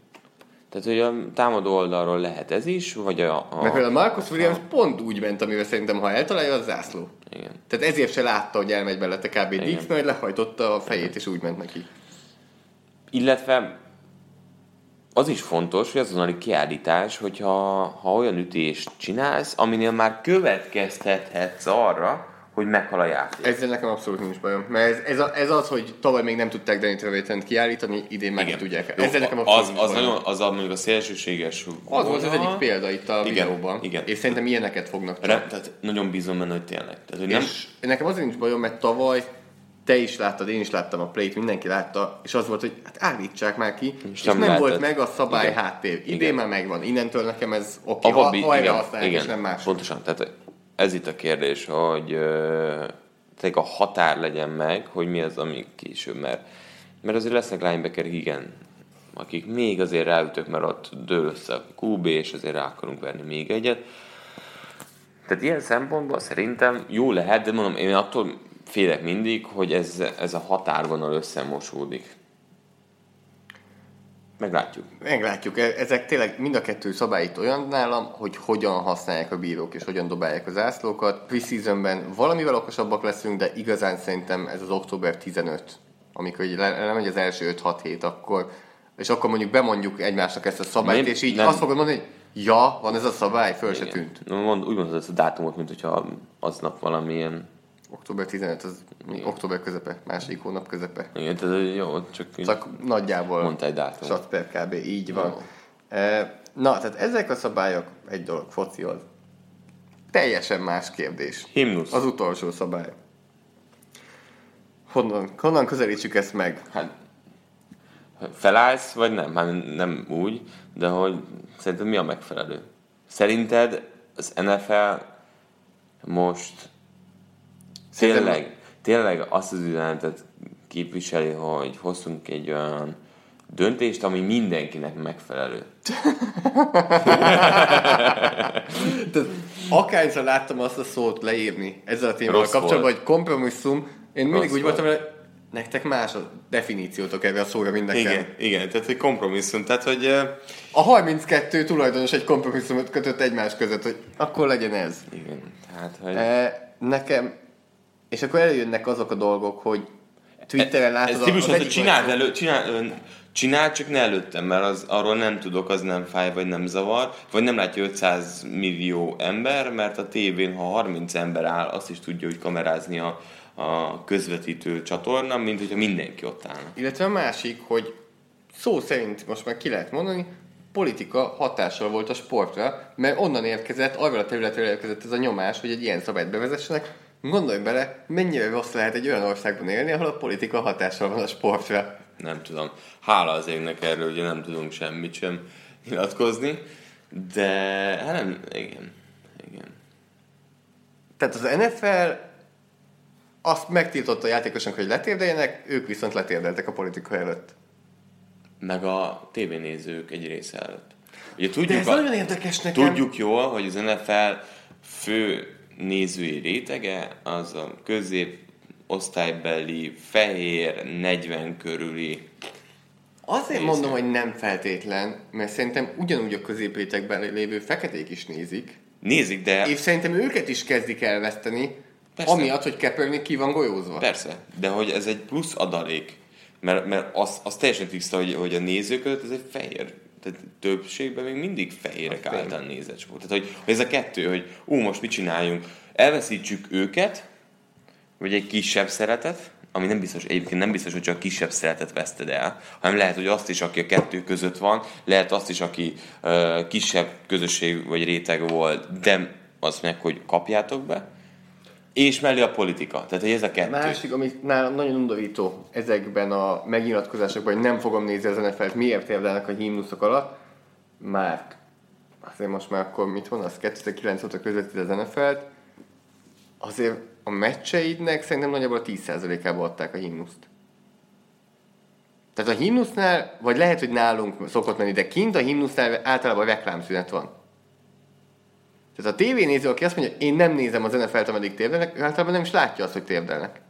Tehát, hogy a támadó oldalról lehet ez is, vagy a... a Mert például Marcus Williams pont úgy ment, amivel szerintem, ha eltalálja, az zászló. Igen. Tehát ezért se látta, hogy elmegy mellette kb. Dix, Igen. mert lehajtotta a fejét, és úgy ment neki. Illetve az is fontos, hogy azonnali kiállítás, hogyha ha olyan ütést csinálsz, aminél már következtethetsz arra, hogy meghal a játék. Ezzel nekem abszolút nincs bajom. Mert ez, ez, a, ez az, hogy tavaly még nem tudták Danny Trevathan kiállítani, idén meg Igen. tudják. Jó, Ezzel nekem abszolút az, nincs az, bajom. nagyon, az a, mondjuk a szélsőséges Az volt az egyik példa itt a Igen, videóban. igen. És szerintem ilyeneket fognak. Re, tehát nagyon bízom benne, hogy tényleg. Tehát, hogy nem, És nekem azért nincs bajom, mert tavaly te is láttad, én is láttam a play mindenki látta, és az volt, hogy hát állítsák már ki, és, és nem nem, volt meg a szabály Igen. háttér. Idén Igen. már megvan, innentől nekem ez oké, A ha, Bobby, ha erre igen, használják, igen, és nem más. pontosan. Tehát ez itt a kérdés, hogy ö, tényleg a határ legyen meg, hogy mi az, ami később, mert, mert azért lesznek linebackerek, igen, akik még azért ráütök, mert ott dől össze a QB, és azért rá akarunk verni még egyet. Tehát ilyen szempontból szerintem jó lehet, de mondom, én attól félek mindig, hogy ez, ez a határvonal összemosódik. Meglátjuk. Meglátjuk, E- ezek tényleg mind a kettő szabály itt olyan nálam, hogy hogyan használják a bírók és hogyan dobálják az ászlókat. Preseasonben valamivel okosabbak leszünk, de igazán szerintem ez az október 15, amikor lemegy az első 5-6 hét, akkor, és akkor mondjuk bemondjuk egymásnak ezt a szabályt, Nem- és így nem- azt fogod mondani, hogy ja, van ez a szabály, föl se Igen. tűnt. No, Mond, úgy mondod ezt a dátumot, mint hogyha aznap valamilyen... Október 15, az október közepe, második hónap közepe. Igen, tehát jó, csak, csak Csak nagyjából mondta egy dátumot. sat per kb. így van. Jó. E, Na, tehát ezek a szabályok, egy dolog, foci az. Teljesen más kérdés. Himnusz. Az utolsó szabály. Honnan, honnan közelítsük ezt meg? Hát, felállsz, vagy nem? Hát nem úgy, de hogy szerinted mi a megfelelő? Szerinted az NFL most tényleg, tényleg azt az üzenetet képviseli, hogy hoztunk egy olyan döntést, ami mindenkinek megfelelő. Tehát, akárszor láttam azt a szót leírni ezzel a témával Rossz kapcsolatban, volt. hogy kompromisszum, én mindig Rossz úgy volt. voltam, hogy nektek más a definíciótok erre a szóra, nekem. Igen, igen, tehát egy kompromisszum, tehát hogy eh, A 32 tulajdonos egy kompromisszumot kötött egymás között, hogy akkor legyen ez. igen, tehát hogy... E, nekem, és akkor előjönnek azok a dolgok, hogy Twitteren látod Ez az hogy csináld, elő, csinál, ön- csinál, csak ne előttem, mert az, arról nem tudok, az nem fáj, vagy nem zavar, vagy nem látja 500 millió ember, mert a tévén, ha 30 ember áll, azt is tudja úgy kamerázni a, a közvetítő csatorna, mint hogyha mindenki ott állna. Illetve a másik, hogy szó szerint most már ki lehet mondani, politika hatással volt a sportra, mert onnan érkezett, arról a területről érkezett ez a nyomás, hogy egy ilyen szabályt bevezessenek. Gondolj bele, mennyire rossz lehet egy olyan országban élni, ahol a politika hatással van a sportra. Nem tudom. Hála az égnek erről, ugye nem tudunk semmit sem nyilatkozni, de hát nem, igen, igen. Tehát az NFL azt megtiltotta a játékosoknak, hogy letérdeljenek, ők viszont letérdeltek a politika előtt. Meg a tévénézők egy része előtt. Ugye De tudjuk, ez a, nagyon érdekes nekem. tudjuk jól, hogy az NFL fő nézői rétege az a közép osztálybeli, fehér, 40 körüli. Azért Néző. mondom, hogy nem feltétlen, mert szerintem ugyanúgy a középrétegben lévő feketék is nézik, Nézik, de és szerintem őket is kezdik elveszteni, Persze. amiatt, hogy Kaepernick ki van golyózva. persze, de hogy ez egy plusz adalék. Mert, mert az, az teljesen tiszta, hogy, hogy a nézők között ez egy fehér tehát többségben még mindig fehérek tény. által nézett sport. Tehát, hogy, hogy ez a kettő, hogy ú, most mit csináljunk? Elveszítsük őket, vagy egy kisebb szeretet, ami nem biztos, egyébként nem biztos, hogy csak kisebb szeretet veszted el, hanem lehet, hogy azt is, aki a kettő között van, lehet azt is, aki uh, kisebb közösség vagy réteg volt, de azt mondják, hogy kapjátok be, és mellé a politika. Tehát, hogy ez a kettő. Másik, ami nálam nagyon undorító ezekben a megnyilatkozásokban, hogy nem fogom nézni az NFL-t, miért érdelnek a himnuszok alatt, már azért most már akkor mit az 2009 óta közvetít az NFL-t, azért a meccseidnek szerintem nagyjából a 10%-ába adták a himnuszt. Tehát a himnusznál, vagy lehet, hogy nálunk szokott menni, de kint a himnusznál általában reklámszünet van. Tehát a tévénéző, aki azt mondja, én nem nézem az NFL-t, ameddig térdelnek, általában nem is látja azt, hogy térdelnek.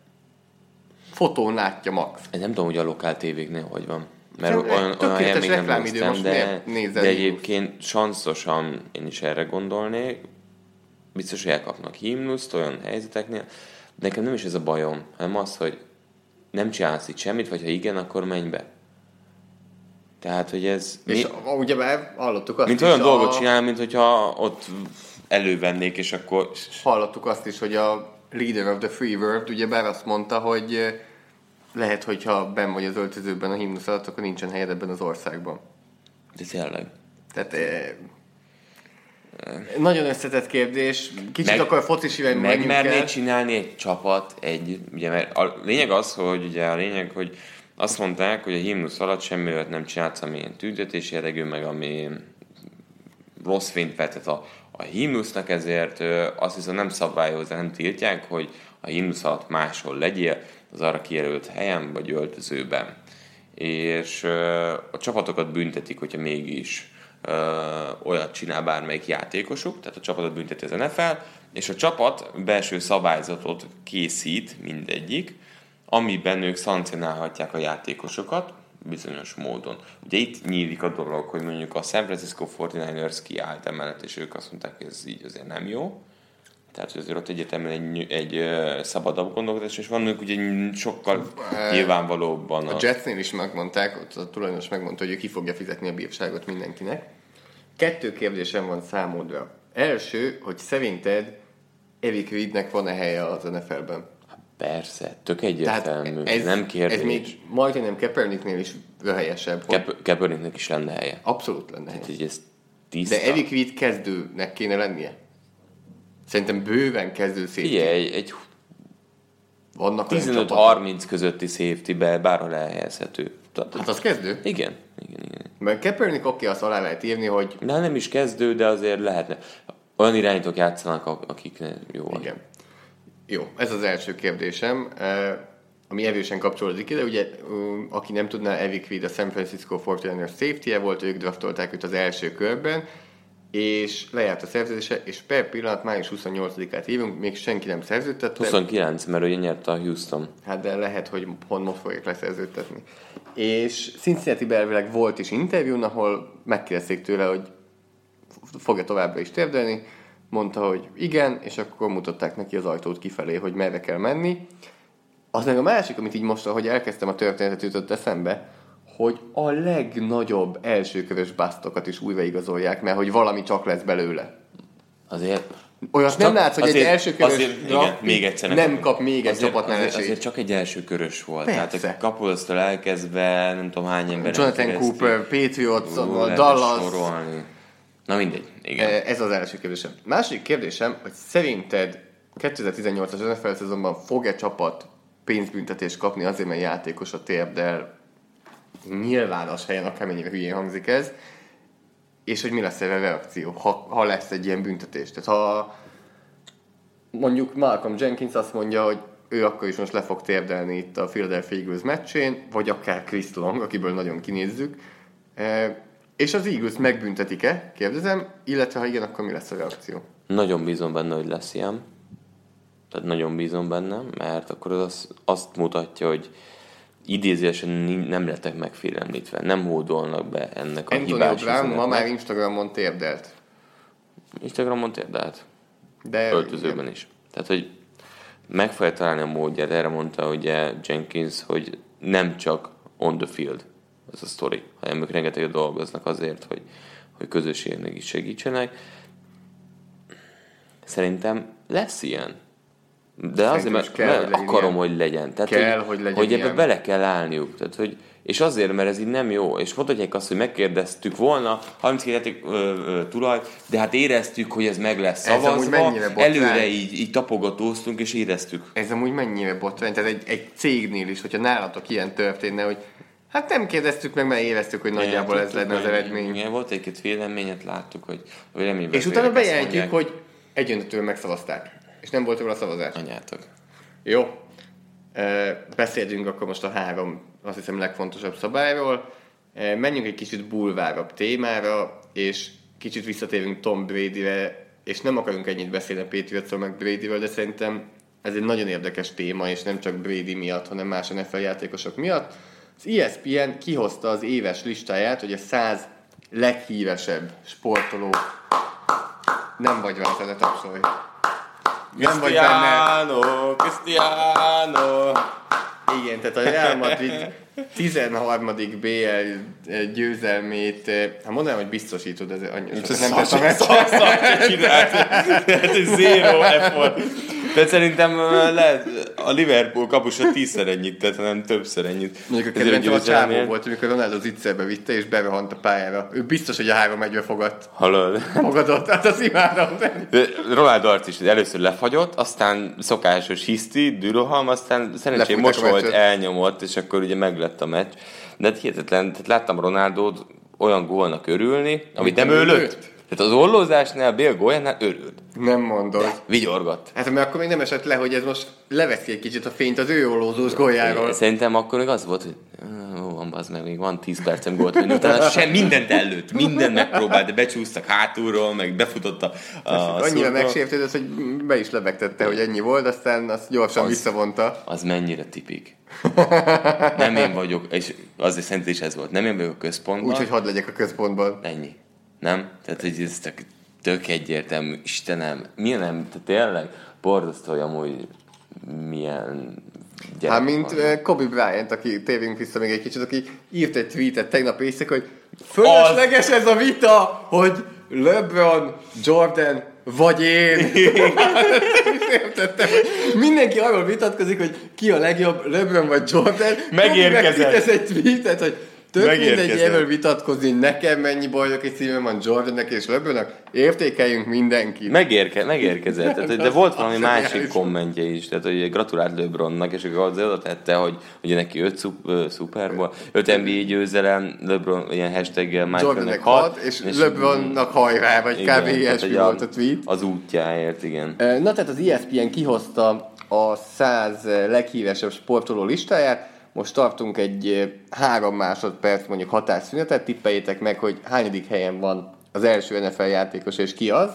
Fotón látja max. Én nem tudom, hogy a lokál tévéknél hogy van. Mert Szerintem olyan, olyan helyen még nem néztem, most de, de egyébként sanszosan én is erre gondolnék. Biztos, hogy elkapnak himnuszt olyan helyzeteknél. Nekem nem is ez a bajom, hanem az, hogy nem csinálsz itt semmit, vagy ha igen, akkor menj be. Tehát, hogy ez... És mi, a, ugyebár hallottuk azt mint is, olyan a, dolgot csinál, mint hogyha ott elővennék, és akkor... hallottuk azt is, hogy a leader of the free world ugyebár azt mondta, hogy eh, lehet, hogyha ben vagy az öltözőben a himnusz alatt, akkor nincsen helyed ebben az országban. De tényleg. Tehát eh, Nagyon összetett kérdés. Kicsit Meg- akkor a focis irányba Megmerné el. csinálni egy csapat egy, ugye, mert a lényeg az, hogy ugye a lényeg, hogy azt mondták, hogy a himnusz alatt semmi olyat nem csinálsz, ami ilyen tüntetés jellegű, meg ami rossz fényt vetett a, a himnusznak, ezért azt viszont nem szabályozza, nem tiltják, hogy a himnusz alatt máshol legyél, az arra kijelölt helyen, vagy öltözőben. És a csapatokat büntetik, hogyha mégis olyat csinál bármelyik játékosuk, tehát a csapatot bünteti az NFL, és a csapat belső szabályzatot készít mindegyik, amiben ők szankcionálhatják a játékosokat bizonyos módon. Ugye itt nyílik a dolog, hogy mondjuk a San Francisco 49ers kiállt emellett, és ők azt mondták, hogy ez így azért nem jó. Tehát, azért ott egyetemben egy, egy ö, szabadabb gondolkodás, és vannak ugye sokkal nyilvánvalóbban A Jetsnél is megmondták, ott a tulajdonos megmondta, hogy ő ki fogja fizetni a bírságot mindenkinek. Kettő kérdésem van számodra. Első, hogy szerinted Eric Reednek van-e helye az NFL-ben? Persze, tök egyértelmű, ez, nem kérdés. ez még majdnem Kaepernicknél is helyesebb. Kep- Kaepernicknek is lenne helye. abszolút lenne helye. Úgyhogy ez tiszta. De Eric Reed kezdőnek kéne lennie? Szerintem bőven kezdő szép. Figyelj, egy, egy Vannak olyan csapatok. 15-30 közötti safety-be bárhol elhelyezhető. Tehát, Hát az kezdő? igen, igen, igen. Mert Kaepernick oké, azt alá lehet írni, hogy De nem is kezdő, de azért lehetne. Olyan irányítók játszanak, ak- akiknek jó. Igen. Jó, ez az első kérdésem, eh, ami erősen kapcsolódik ide. Ugye, um, aki nem tudná, Eric Reed a San Francisco 49ers safety volt, ők draftolták őt az első körben, és lejárt a szerződése, és per pillanat május 28-át írunk, még senki nem szerződtette. 29, mert ugye nyerte a Houston. Hát de lehet, hogy most fogják leszerződtetni. És cincinnati elvileg volt is interjún, ahol megkérdezték tőle, hogy fogja továbbra is térdelni, mondta, hogy igen, és akkor mutatták neki az ajtót kifelé, hogy merre kell menni. Az meg a másik, amit így most, ahogy elkezdtem a történetet, jutott eszembe, hogy a legnagyobb elsőkörös basztokat is újraigazolják, mert hogy valami csak lesz belőle. Azért... Olyat nem látsz, hogy egy azért- elsőkörös azért, igen, még egyszer nem kap még egy azért, csapatnál azért, azért, csak egy első körös volt. Persze. Tehát a Kapolsztól elkezdve, nem tudom hány ember. Jonathan Cooper, Patriots, Ú, Dallas, Sorolni. Na mindegy, igen. Eh, Ez az első kérdésem. Második kérdésem, hogy szerinted 2018-as NFL szezonban fog-e csapat pénzbüntetést kapni azért, mert játékos a térdel nyilvános helyen, akármennyire hülyén hangzik ez, és hogy mi lesz erre a reakció, ha, ha lesz egy ilyen büntetés. Tehát ha mondjuk Malcolm Jenkins azt mondja, hogy ő akkor is most le fog térdelni itt a Philadelphia Eagles meccsén, vagy akár Chris Long, akiből nagyon kinézzük, Eh, és az Eagles megbüntetik-e, kérdezem, illetve ha igen, akkor mi lesz a reakció? Nagyon bízom benne, hogy lesz ilyen. Tehát nagyon bízom benne, mert akkor az azt, azt mutatja, hogy idézésen nem lettek megfélemlítve, nem hódolnak be ennek a Antonio hibás Brown ma már Instagramon térdelt. Instagramon térdelt. De öltözőben is. Tehát, hogy meg fogja találni a módját, erre mondta ugye Jenkins, hogy nem csak on the field ez a sztori, hanem ők rengeteget dolgoznak azért, hogy, hogy közösségnek is segítsenek. Szerintem lesz ilyen. De azért, mert, kell, mert hogy akarom, ilyen. hogy legyen. Tehát, Kell, hogy legyen hogy ebbe ilyen. bele kell állniuk. Tehát, hogy, és azért, mert ez így nem jó. És mondhatják azt, hogy megkérdeztük volna 32 játék ö, ö, tulaj, de hát éreztük, hogy ez meg lesz szavazva. Előre így, így tapogatóztunk, és éreztük. Ez amúgy mennyire botrány, tehát egy, egy cégnél is, hogyha nálatok ilyen történne, hogy hát nem kérdeztük meg, mert éreztük, hogy nagyjából ez lenne az eredmény. Igen, volt egy-két véleményet, láttuk, hogy a véleményben És utána bejelentjük, hogy egyöntetően megszavazták. És nem volt róla szavazás. Anyátok. Jó. Beszéljünk akkor most a három, azt hiszem, legfontosabb szabályról. Ö, Menjünk egy kicsit bulvárabb témára, és kicsit visszatérünk Tom Bradyre, és nem akarunk ennyit beszélni a Patriotsról meg Bradyről, de szerintem ez egy nagyon érdekes téma, és nem csak Brady miatt, hanem más NFL játékosok miatt. Az E ESPN kihozta az éves listáját, hogy a 100 leghíresebb sportoló nem vagy rá, ne tapsolj. Nem vagy benne. Cristiano. Igen, tehát a Real Madrid 13. BL győzelmét, eh, hát mondanám, hogy biztosítod, ez annyi, nem teszem ezt. Hát egy zero effort. De szerintem lehet, a Liverpool kapusa tízszer ennyit tett, hanem többször ennyit. Mondjuk a kedvencem a csávó volt, amikor Ronaldo zicserbe vitte, és berohant a pályára. Ő biztos, hogy a három egybe fogad. Hallod? Fogadott, hát az imádom. De Ronaldo arc is először lefagyott, aztán szokásos hiszti, düroham, aztán mosolyt, meccset. elnyomott, és akkor ugye meglett a meccs. De hihetetlen, tehát láttam Ronaldót olyan gólnak örülni, amit nem nem ő lőtt. Tehát az ollózásnál, Bél góljánál örült. Nem mondod. Vigyorgott. Hát mert akkor még nem esett le, hogy ez most leveszi egy kicsit a fényt az ő ollózós góljáról. Szerintem akkor még az volt, hogy "Á, ó, van az meg, még van 10 percem gólt menni, utána sem mindent előtt, mindent megpróbált, de becsúsztak hátulról, meg befutott a, a Annyira megsértődött, hogy be is lebegtette, hogy ennyi volt, aztán azt gyorsan Az- visszavonta. Az mennyire tipik. Nem én vagyok, és azért szerintem is ez volt. Nem én vagyok a központban. Úgyhogy hadd legyek a központban. Ennyi. Nem? Tehát, hogy ez tök, tök egyértelmű. Istenem, milyen nem, tehát tényleg borzasztó, hogy amúgy milyen gyerek Hát, mint van. eh, Kobe Bryant, aki tévünk vissza még egy kicsit, aki írt egy tweetet tegnap éjszaka, hogy fölösleges ez a vita, hogy LeBron, Jordan vagy én. Értettem. Mindenki arról vitatkozik, hogy ki a legjobb, LeBron vagy Jordan. Megérkezett. Ez egy tweetet, hogy tök mindegy erről vitatkozni, nekem mennyi bajok és szívem van Jordannek és LeBronnak, értékeljünk mindenkit. Megérke, megérkezett, tehát, de volt valami másik kommentje is, tehát hogy gratulált LeBronnak, és akkor az oda tette, hogy ugye neki 5 Super Bowl, 5 NBA győzelem, LeBron ilyen hashtaggel Michaelnek 6, és, LeBronnak hajrá, vagy kb. tehát, ilyesmi volt a tweet. Az útjáért, igen. Na tehát az ESPN kihozta a 100 leghíresebb sportoló listáját, most tartunk egy három másodperc mondjuk határszünetet, tippeljétek meg, hogy hányadik helyen van az első NFL játékos, és ki az.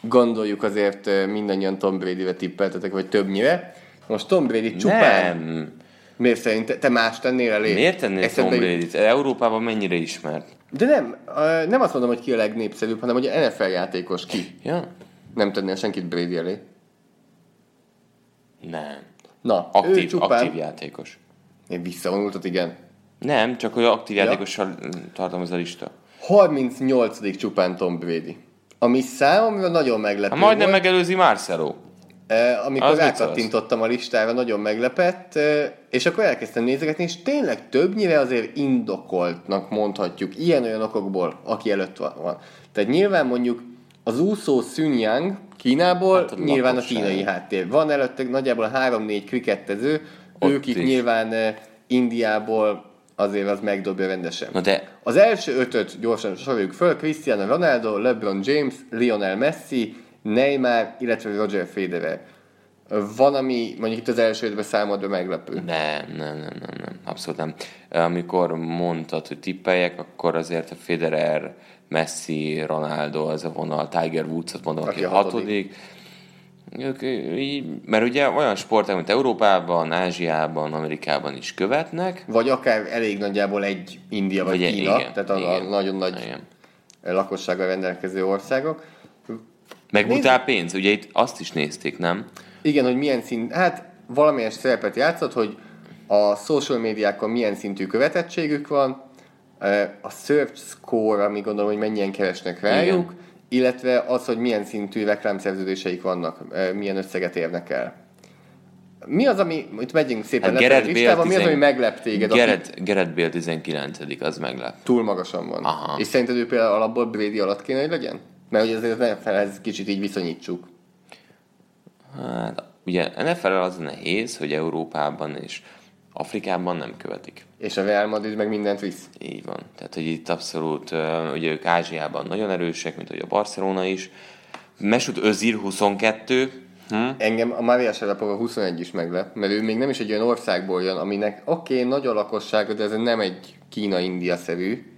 Gondoljuk azért mindannyian Tom Brady-re tippeltetek, vagy többnyire. Most Tom Brady csupán... Nem. Miért szerint te más tennél elé? Miért tennél Tom Eszedbe jut- Brady-t? Európában mennyire ismert? De nem, nem azt mondom, hogy ki a legnépszerűbb, hanem hogy a NFL játékos ki. Ja? Nem tennél senkit Brady elé. Nem. Na, ő Aktív, csupán... aktív játékos. Én visszavonultat, igen. Nem, csak hogy aktív Ja. játékossal tartom ez a lista. 38. csupán Tom Brady. Ami számomra nagyon meglepő Hát majdnem volt. megelőzi Marcelo. Eh, amikor Az rákattintottam a listára, nagyon meglepett, eh, és akkor elkezdtem nézegetni, és tényleg többnyire azért indokoltnak mondhatjuk, ilyen-olyan okokból, aki előtt van. Tehát nyilván mondjuk az úszó Sun Yang Kínából, Hát nyilván a kínai háttér. Van előtte nagyjából 3-4 krikettező, Ott ők itt nyilván eh, Indiából azért az megdobja rendesen. Na de Az első ötöt gyorsan soroljuk föl, Cristiano Ronaldo, LeBron James, Lionel Messi, Neymar, illetve Roger Federer. Van, ami mondjuk itt az első ötben számodra meglepő. nem, nem, nem, nem, nem, abszolút nem. Amikor mondtad, hogy tippeljek, akkor azért a Federer, Messi, Ronaldo, az a vonal, Tiger Woods-ot mondom, aki, Aki a a hatodik. hatodik. Ők, így, mert ugye olyan sporták, mint Európában, Ázsiában, Amerikában is követnek. Vagy akár elég nagyjából egy India vagy, Vagy Kína, igen, tehát a, a igen. nagyon nagy Igen. lakossággal rendelkező országok. Meg Nézd- brutál pénz, ugye itt azt is nézték, nem? Igen, hogy milyen szint, hát valamilyen szerepet játszott, hogy a social médiákon milyen szintű követettségük van, a search score, ami gondolom, hogy mennyien keresnek rájuk, Igen. illetve az, hogy milyen szintű reklámszerződéseik vannak, eh, milyen összeget érnek el. Mi az, ami, itt megyünk szépen Hát Gareth listában, mi az, ami 10 meglep téged, aki Gerett, Gerett Bale 19 az meglep. túl magasan van? Aha. És szerinted ő például alapból Brady alatt kéne, hogy legyen? Mert hogy azért az NFL-hez kicsit így viszonyítsuk. Hát, ugye NFL az nehéz, hogy Európában és Afrikában nem követik. És a Real Madrid meg mindent visz. Így van. Tehát, hogy itt abszolút, ugye ők Ázsiában nagyon erősek, mint hogy a Barcelona is. Mesut Özil 22, hm? Engem a Mária Sarapova 21 is meglep, mert ő még nem is egy olyan országból jön, aminek oké, okay, nagy a lakossága, de ez nem egy Kína-India-szerű.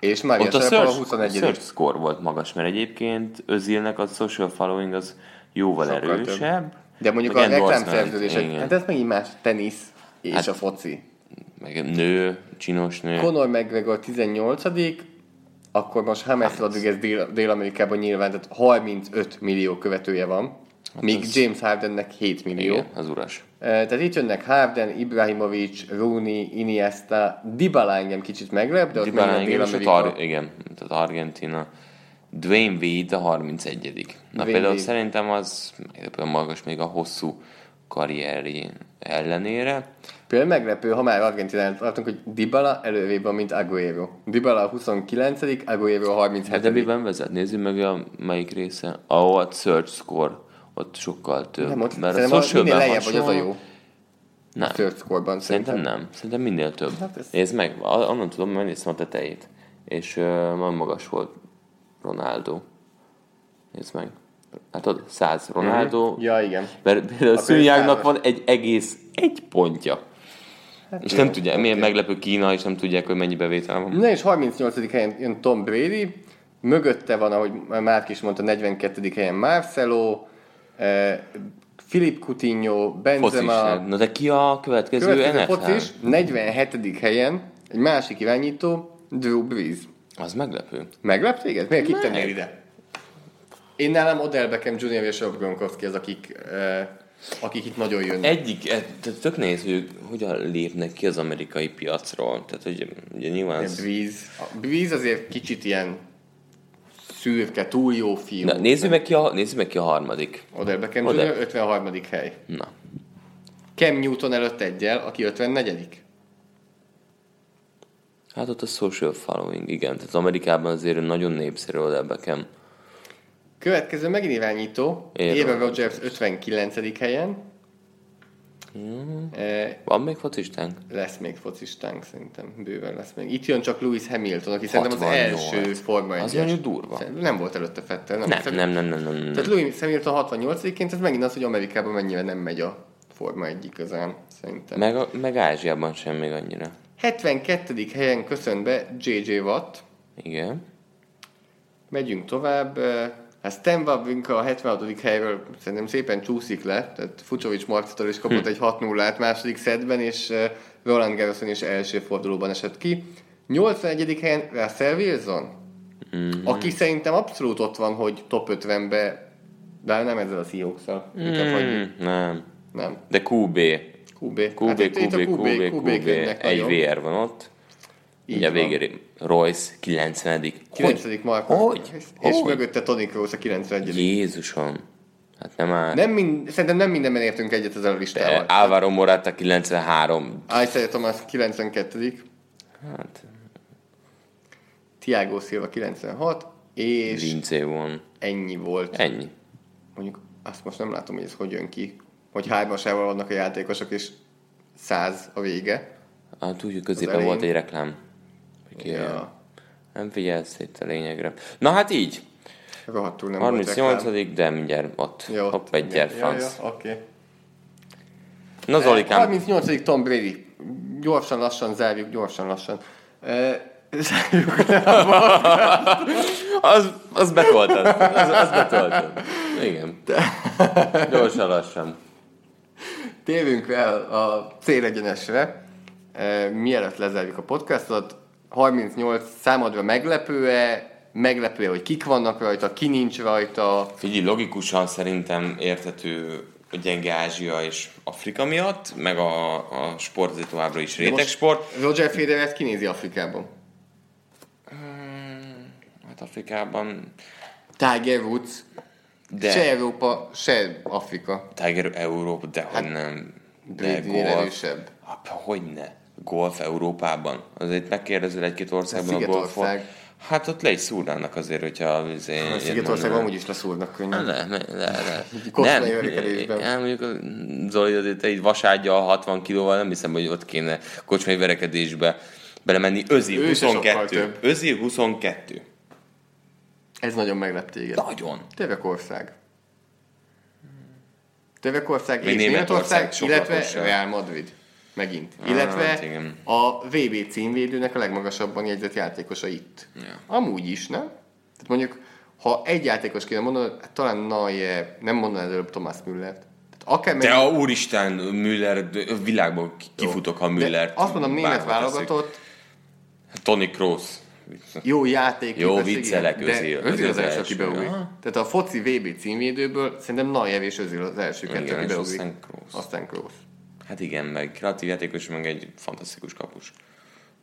És Mária Ott a search, 21 search score volt magas, mert egyébként Özilnek a social following az jóval Sokkal erősebb. De mondjuk a reklámszerződések, hát ez megint más, tenisz és Hát- a foci. Meg nő, csinos nő. Conor McGregor 18 akkor most James Rodriguez Dél- Dél-Amerikában nyilván, tehát 35 millió követője van, míg az- James Hardennek 7 millió. Igen, az uras. Eh, Tehát itt jönnek Harden, Ibrahimovic, Rooney, Iniesta, Dybala engem kicsit meglep, de ott Dybala engem, és ott. Ar- igen, tehát Argentina. Dwayne Wade a 31 Na Dwayne például Wade. szerintem az meglepően magas még a hosszú karrieri ellenére. Például meglepő, ha már Argentinát tartunk, hogy Dybala előrébb van, mint Aguero. Dybala a 29 Aguero a Hát 37 de miben vezet? Nézzük meg a melyik része. Ahol a search score, ott sokkal több. Nem, ott Mert a szerintem a, socialben lejjebb vagy, az a hasonló- jó. Nem. A third score-ban Szerintem nem. Szerintem minél több. Hát ez- Nézd meg, a- onnan tudom, mert megnéztem a tetejét. És uh, nagyon magas volt Ronaldo. Nézd meg. Hát ott 100 Ronaldo. Ja, igen. Mert például a Szűnyágnak van egy egész egy pontja. Hát és jó, nem tudják, milyen meglepő Kína, és nem tudják, hogy mennyi bevétel van. Na és 38. helyen jön Tom Brady, mögötte van, ahogy Márk is mondta, 42. helyen Marcelo, eh, Filip Coutinho, Benzema, Focis. Na de ki a következő, következő NFL? focis, 47. helyen egy másik irányító, Drew Brees. Az meglepő. Meglep téged? Miért kit tennél ide? Én nálam Odell Beckham Jr. és Rob Gronkowski az, akik, eh, akik itt nagyon jönnek. Egyik, tehát tök nehéz, hogy hogyan lépnek ki az amerikai piacról. Tehát, hogy ugye nyilván... Ez... Breeze. A Breeze azért kicsit ilyen szürke, túl jó fiú. Na, nézzük meg, ki a, nézzük meg ki a harmadik. Odell Beckham Odell. Jr. 53. hely. Na. Cam Newton előtt egyel, aki 54. Hát ott a social following, igen. Tehát Amerikában azért nagyon népszerű oda Beckham. Következő megint irányító, Aaron Rodgers 59. helyen. Eh, Van még focistánk? lesz még focistánk szerintem, bőven lesz még. Itt jön csak Lewis Hamilton, aki szerintem az 68. első Forma 1 Az nagyon durva. Nem volt előtte Fettel, nem? Nem, Szerintem- nem, nem, nem, nem, nem. Tehát Lewis Hamilton 68-ként, ez megint az, hogy Amerikában mennyire nem megy a Forma 1 igazán, szerintem. Meg, a- meg Ázsiában sem még annyira. 72. helyen köszön be JJ Watt. Igen. Megyünk tovább. Hát Stan Wawrinka a 76. helyről szerintem szépen csúszik le, tehát Fucsovics Marcitól is kapott egy 6-0-át második szedben, és Roland Garroson is első fordulóban esett ki. 81. helyen Russell Wilson, mm-hmm. aki szerintem abszolút ott van, hogy top 50-be, de nem ezzel a hagyjuk. Hmm, nem. Nem. De QB. QB. QB, Hát itt- itt a QB, QB, QB, jönnek Egy nagyon. VR van ott. Így Ugye van. végére Royce 90 9. Mark. Hogy? És, és Hogy? mögötte Tony Kroos a 91. Jézusom. Hát nem áll. Nem mind, szerintem nem mindenben értünk egyet ezzel a listával. De Álvaro Morata 93. Isaiah Thomas 92. Hát, Tiago Silva 96, és Vince van. ennyi volt. Ennyi. Mondjuk azt most nem látom, hogy ez hogy jön ki. Hogy hármasával vannak a játékosok, és száz a vége. Hát úgy, hogy középen volt egy reklám. Hogy Ja. ja. Nem figyelsz itt a lényegre. Na hát így. Rohadtul nem 38 volt de mindjárt ott. reklám. Jó, Hopp, egy gyere, ja, ja, oké. Na Zolikám, 38. Tom Brady. Gyorsan, lassan zárjuk, gyorsan, lassan. Eh, Zárjuk az, az betoltad. Az, az betoltad. Igen. Gyorsan lassan. Térjünk el a célegyenesre, e, mielőtt lezárjuk a podcastot. 38 számodra meglepő-e, meglepő hogy kik vannak rajta, ki nincs rajta. Figyelj, logikusan szerintem érthető a gyenge Ázsia és Afrika miatt, meg a, a sport azért továbbra is rétegsport. Roger Federer kinézi Afrikában. Hát Afrikában Tiger Woods, De- se Európa, se Afrika. Tiger Európa, de hogy nem. De Brady-nél erősebb. Hát, hogy ne? Golf Európában? Azért megkérdezel egy-két országban a, golfot. Szigetország. Hát ott le is szúrnának azért, hogyha... Azért, A Szigetországban amúgy is leszúrnak könnyen. Le, le, le, le. Kosztolai verekedésben. nem, mondjuk a Zoli, azért te egy vasádja 60 kilóval, nem hiszem, hogy ott kéne kocsmai verekedésbe belemenni. Sokkal 22. több. Özil 22. Ez nagyon meglep téged. Nagyon. Törökország. Törökország és Németország Németország, illetve. Real Madrid. Megint. Ah, Illetve hát igen. a VB címvédőnek a legmagasabban jegyzett játékosa itt. Ja. Amúgy is, nem? Tehát mondjuk, ha egy játékos kéne mondani, hát talán Neuer, nem mondanád előbb Thomas Müller. Tehát akár De a úristen, Müller, a világból kifutok, ha Müller. Azt mondom, német válogatott, Tony Kroos. jó játék. Jó, viccelek, Özil. De Özil az Özil első, az aki beugrik. Tehát a foci VB címvédőből szerintem Neuer és Özil az első kettő, aki beugrik. aztán Kroos. Hát igen, meg kreatív játékos, meg egy fantasztikus kapus.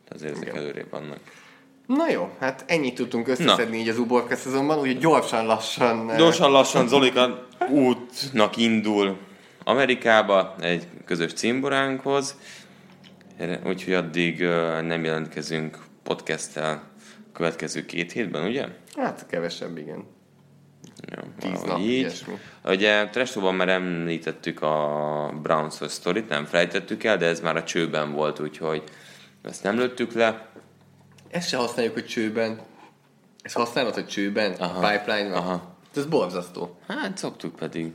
Tehát azért ezek Igen. előrébb vannak. Na jó, hát ennyit tudtunk összeszedni Na. így az uborka szezonban, úgyhogy gyorsan, lassan... Gyorsan, lassan Zolika útnak indul Amerikába egy közös címboránkhoz, úgyhogy addig nem jelentkezünk podcasttel következő két hétben, ugye? Hát kevesebb, igen. Jó, Tíz nap, így. Ilyesmi. Ugye Trestóban már említettük a browns sztorit, nem felejtettük el, de ez már a csőben volt, úgyhogy ezt nem lőttük le. Ezt se használjuk, hogy csőben. Ezt használod, hogy csőben? Aha. Pipeline-ban? Aha. Ez borzasztó. Hát szoktuk pedig.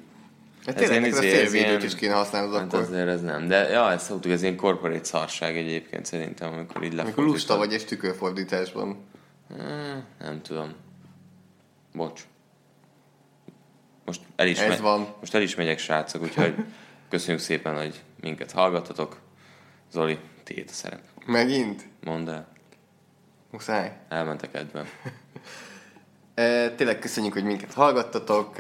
Hát tényleg ez izé- szélvédőt is kéne használnod hát akkor. azért ez nem. De ja, ezt szoktuk, ez ilyen corporate szarság egyébként szerintem, amikor így Amikor lusta vagy és tükörfordításban. Nem tudom. Bocs. Most el is, Ez van. most el is megyek, srácok, úgyhogy köszönjük szépen, hogy minket hallgatatok. Zoli, tiéd a szerep. Megint? Mondd el. Muszáj. Elmentek edben. e, tényleg köszönjük, hogy minket hallgattatok.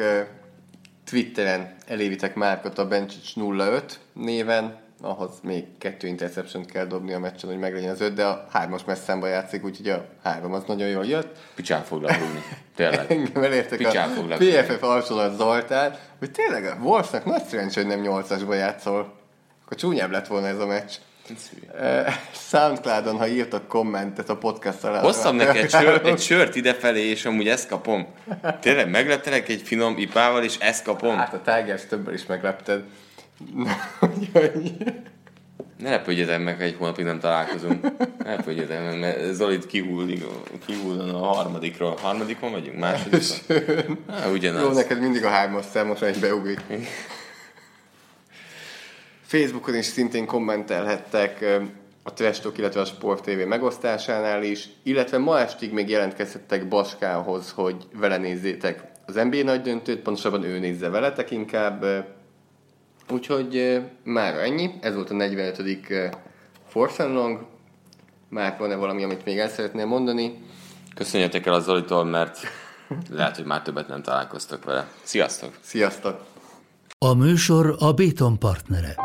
Twitteren elévitek Márkot a Bencsics 05 néven, ahhoz még kettő interception kell dobni a meccsen, hogy meglegyen az öt, de a hármas messzámba játszik, úgyhogy a három az nagyon jól jött. Picsán fog lerúgni. Tényleg. Engem elértek Picsán a PFF alcsolat Zoltán, hogy tényleg a Wolfsnak nagy szerencsé, hogy nem nyolcasba játszol. Akkor csúnyább lett volna ez a meccs. Soundcloudon, ha írtak kommentet a podcast alá. Hoztam neked egy, sör, egy sört idefelé, és amúgy ezt kapom. Tényleg megleptelek egy finom ipával, és ezt kapom? Hát a Tigers többől is meglepted. Ne lepődjetek meg, ha egy hónapig nem találkozunk. Ne lepődjetek meg, mert Zolit kihullan a harmadikról. Harmadikon vagyunk? Másodikon? Hát, ugyanaz. Jó, neked mindig a hármas szám, most egy beugrik. Facebookon is szintén kommentelhettek a Trestok, illetve a Sport TV megosztásánál is, illetve ma estig még jelentkezhettek Baskához, hogy vele nézzétek az NBA nagy döntőt, pontosabban ő nézze veletek inkább. Úgyhogy már ennyi, ez volt a 45. Force and Long. Már van-e valami, amit még el szeretnél mondani? Köszönjetek el az Zolitól, mert lehet, hogy már többet nem találkoztok vele. Sziasztok! Sziasztok! A műsor a Béton partnere.